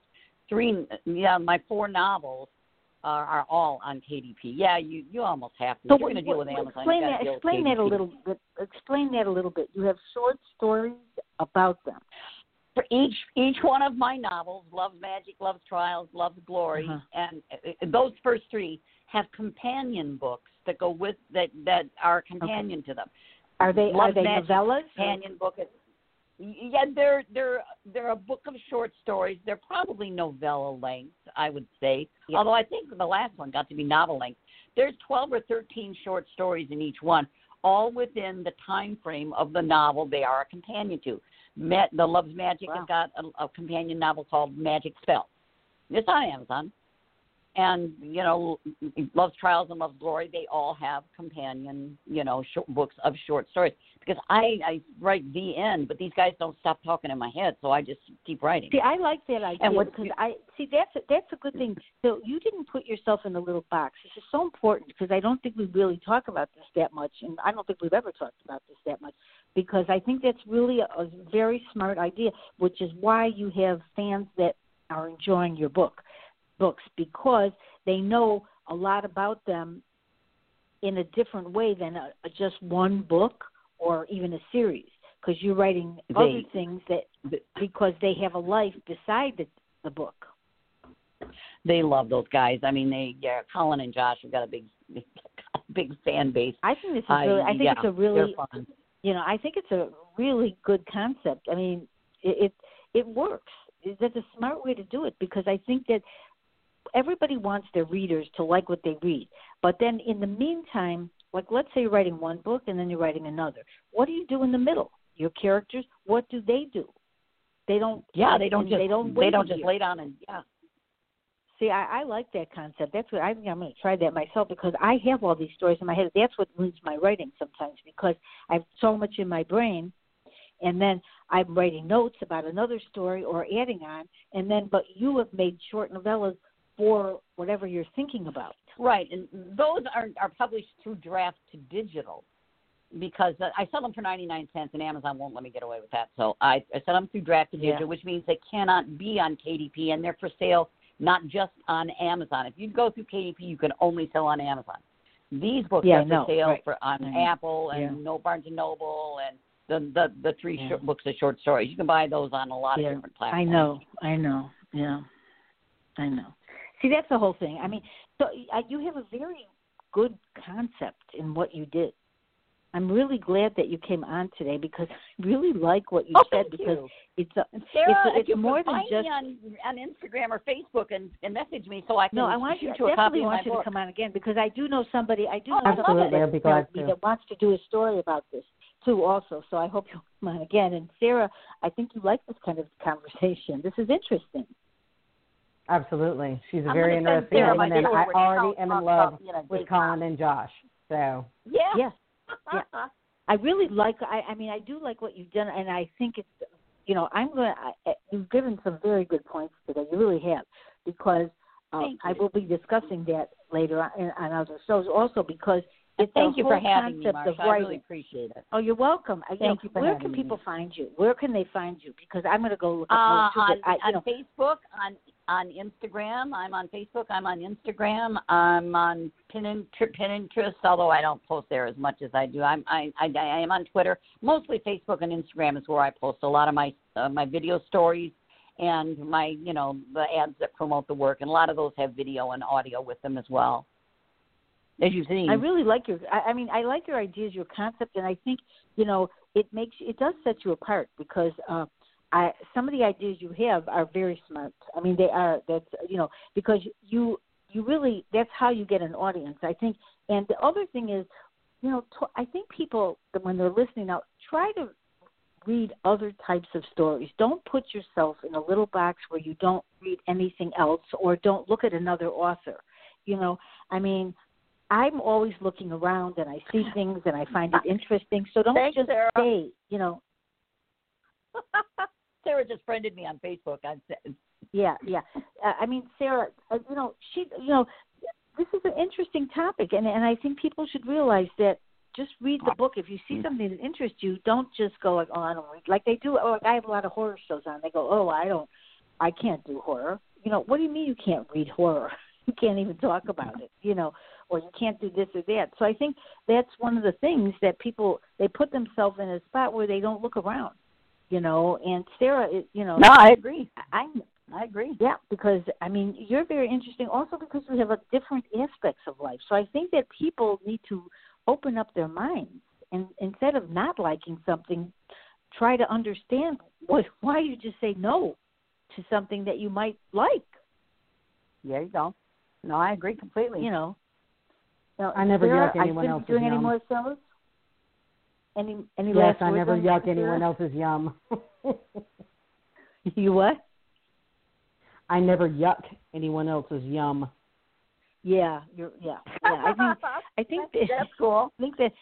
three, yeah, my four novels are, are all on KDP. Yeah, you you almost have to. So you're going to deal with Amazon. Explain that. Explain that a little bit. Explain that a little bit. You have short stories about them. for each each one of my novels, Love's Magic, Love's Trials, Love's Glory, Uh-huh. and uh, those first three have companion books that go with that that are companion to them. Are they are they Magic novellas? Companion book. Is, Yeah, they're they're they're a book of short stories. They're probably novella length, I would say. Although I think the last one got to be novel length. There's 12 or 13 short stories in each one, all within the time frame of the novel they are a companion to. Met, the Love's Magic Wow. has got a, a companion novel called Magic Spell. It's on Amazon. And you know, Love's Trials and Love's Glory, they all have companion, you know, short books of short stories. Because I I write the end, but these guys don't stop talking in my head, so I just keep writing. See, I like that idea And what- because I see that's a, that's a good thing. So you didn't put yourself in a little box. This is so important because I don't think we really talk about this that much, and I don't think we've ever talked about this that much because I think that's really a, a very smart idea, which is why you have fans that are enjoying your book books because they know a lot about them in a different way than a, a just one book or even a series because you're writing other things that because they have a life beside the, the book. They love those guys. I mean, they yeah, Colin and Josh have got a big [LAUGHS] big fan base. I think this is I- really. I think yeah, it's a really. You know, I think it's a really good concept. I mean, it it, it works. That's a smart way to do it because I think that everybody wants their readers to like what they read. But then in the meantime, like let's say you're writing one book and then you're writing another. What do you do in the middle? Your characters, what do they do? They don't. Yeah, they don't just They don't. they don't just lay down and yeah. See, I, I like that concept. That's what I think I'm going to try that myself because I have all these stories in my head. That's what ruins my writing sometimes because I have so much in my brain, and then I'm writing notes about another story or adding on, and then but you have made short novellas for whatever you're thinking about. Right, and those are are published through draft to digital because I sell them for ninety nine cents, and Amazon won't let me get away with that. So I, I sell them through draft to Yeah. digital, which means they cannot be on KDP, and they're for sale not just on Amazon. If you go through KDP, you can only sell on Amazon. These books Yeah, are for know, sale right. for on Mhm. Apple and Yeah. No Barnes and Noble and the the the three Yeah. short books of short stories. You can buy those on a lot Yeah, of different platforms. I know, I know, yeah, I know. See, that's the whole thing. I mean, so uh, you have a very good concept in what you did. I'm really glad that you came on today because [LAUGHS] I really like what you Oh, said because you. it's a Sarah, it's, if it's you more than just me on on Instagram or Facebook and, and message me so I can no. I want you, a copy definitely want you book. to come on again because I do know somebody. I do Oh, know I somebody that, be glad to. that wants to do a story about this too. Also, so I hope you'll come on again. And Sarah, I think you like this kind of conversation. This is interesting. Absolutely. She's a I'm very interesting woman, and I already am in about, love you know, with Dave Colin and Josh. So Yeah. Yeah. [LAUGHS] Yeah. I really like. I, I mean, I do like what you've done, and I think it's. You know, I'm going. to You've given some very good points today. You really have, because uh, I will be discussing that later on, in- on other shows also because it's Thank you for having me, Marsha. I really appreciate it. Oh, you're welcome. I, Thank know, you for where can me. people find you? Where can they find you? Because I'm going to go look up Uh, more too. on, I, on know, Facebook, on on Instagram. I'm on Facebook. I'm on Instagram. I'm on Pinterest, Pinterest, although I don't post there as much as I do. I'm I, I, I am on Twitter. Mostly Facebook and Instagram is where I post a lot of my uh, my video stories and my you know the ads that promote the work. And a lot of those have video and audio with them as well. As you've seen. I really like your. I, I mean, I like your ideas, your concept, and I think you know it makes it does set you apart because uh, I some of the ideas you have are very smart. I mean, they are. That's you know because you you really that's how you get an audience. I think. And the other thing is, you know, t- I think people when they're listening now try to read other types of stories. Don't put yourself in a little box where you don't read anything else or don't look at another author. You know, I mean, I'm always looking around and I see [LAUGHS] things and I find it interesting. So don't Thanks, just Sarah. stay, you know. [LAUGHS] Sarah just friended me on Facebook. On, Yeah, yeah. Uh, I mean, Sarah, uh, you know, she, you know, this is an interesting topic, and and I think people should realize that just read the book. If you see something that interests you, don't just go like, oh, I don't read. Like they do. Oh, like I have a lot of horror shows on. They go, oh, I don't, I can't do horror. You know, what do you mean you can't read horror? [LAUGHS] You can't even talk about it. You know, or you can't do this or that. So I think that's one of the things that people they put themselves in a spot where they don't look around. You know, and Sarah, you know, no, I agree. I'm I agree. yeah, because I mean you're very interesting also because you have a different aspects of life. So I think that people need to open up their minds and instead of not liking something, try to understand what [LAUGHS] why you just say no to something that you might like. There you go. No, I agree completely. You know. Now, I never yuck anyone else's doing any more shows? Any any yes, last I never yuck anyone else's yum. [LAUGHS] You what? I never yuck anyone else's yum. Yeah, you're yeah. Yeah, I think I think [LAUGHS] that, That's cool. I think that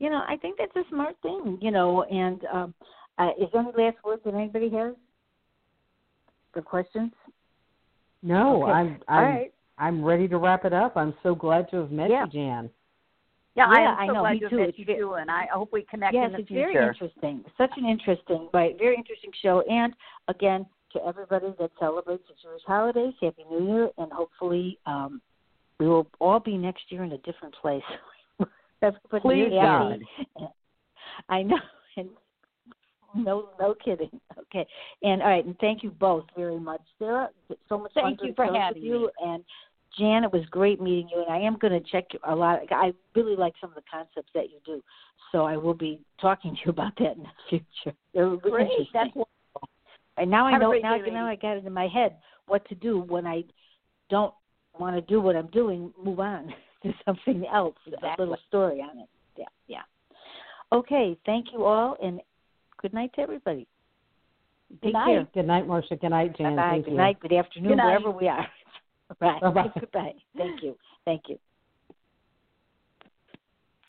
you know, I think that's a smart thing, you know, and um uh is there any last words that anybody has? The questions? No, Okay. I'm All I'm right. I'm ready to wrap it up. I'm so glad to have met Yeah. you, Jan. Yeah, I am so I know, glad me to have too. met you too, and I hope we connect yes, in the it's future. very interesting. Such an interesting, right? Very interesting show. And again, to everybody that celebrates the Jewish holidays, Happy New Year, and hopefully um, we will all be next year in a different place. [LAUGHS] Everybody Please, be God. happy. I know, [LAUGHS] and no, no kidding. Okay, and all right, and thank you both very much, Sarah. So much Thank doing you for having you, me. and Jan, it was great meeting you, and I am going to check a lot. I really like some of the concepts that you do, so I will be talking to you [LAUGHS] about that in the future. They're really Great. That's wonderful. and now I Have a know now, day, now lady. I got it in my head what to do when I don't want to do what I'm doing. Move on [LAUGHS] to something else. A Exactly. little story on it. Yeah, yeah. Okay, thank you all, and good night to everybody. Good Take night. care. Good night, Marsha. Good night, Jan. Bye bye. Thank Good you. night. Good afternoon. Good night. Wherever we are. [LAUGHS] right. Bye-bye. Goodbye. [LAUGHS] Thank you. Thank you.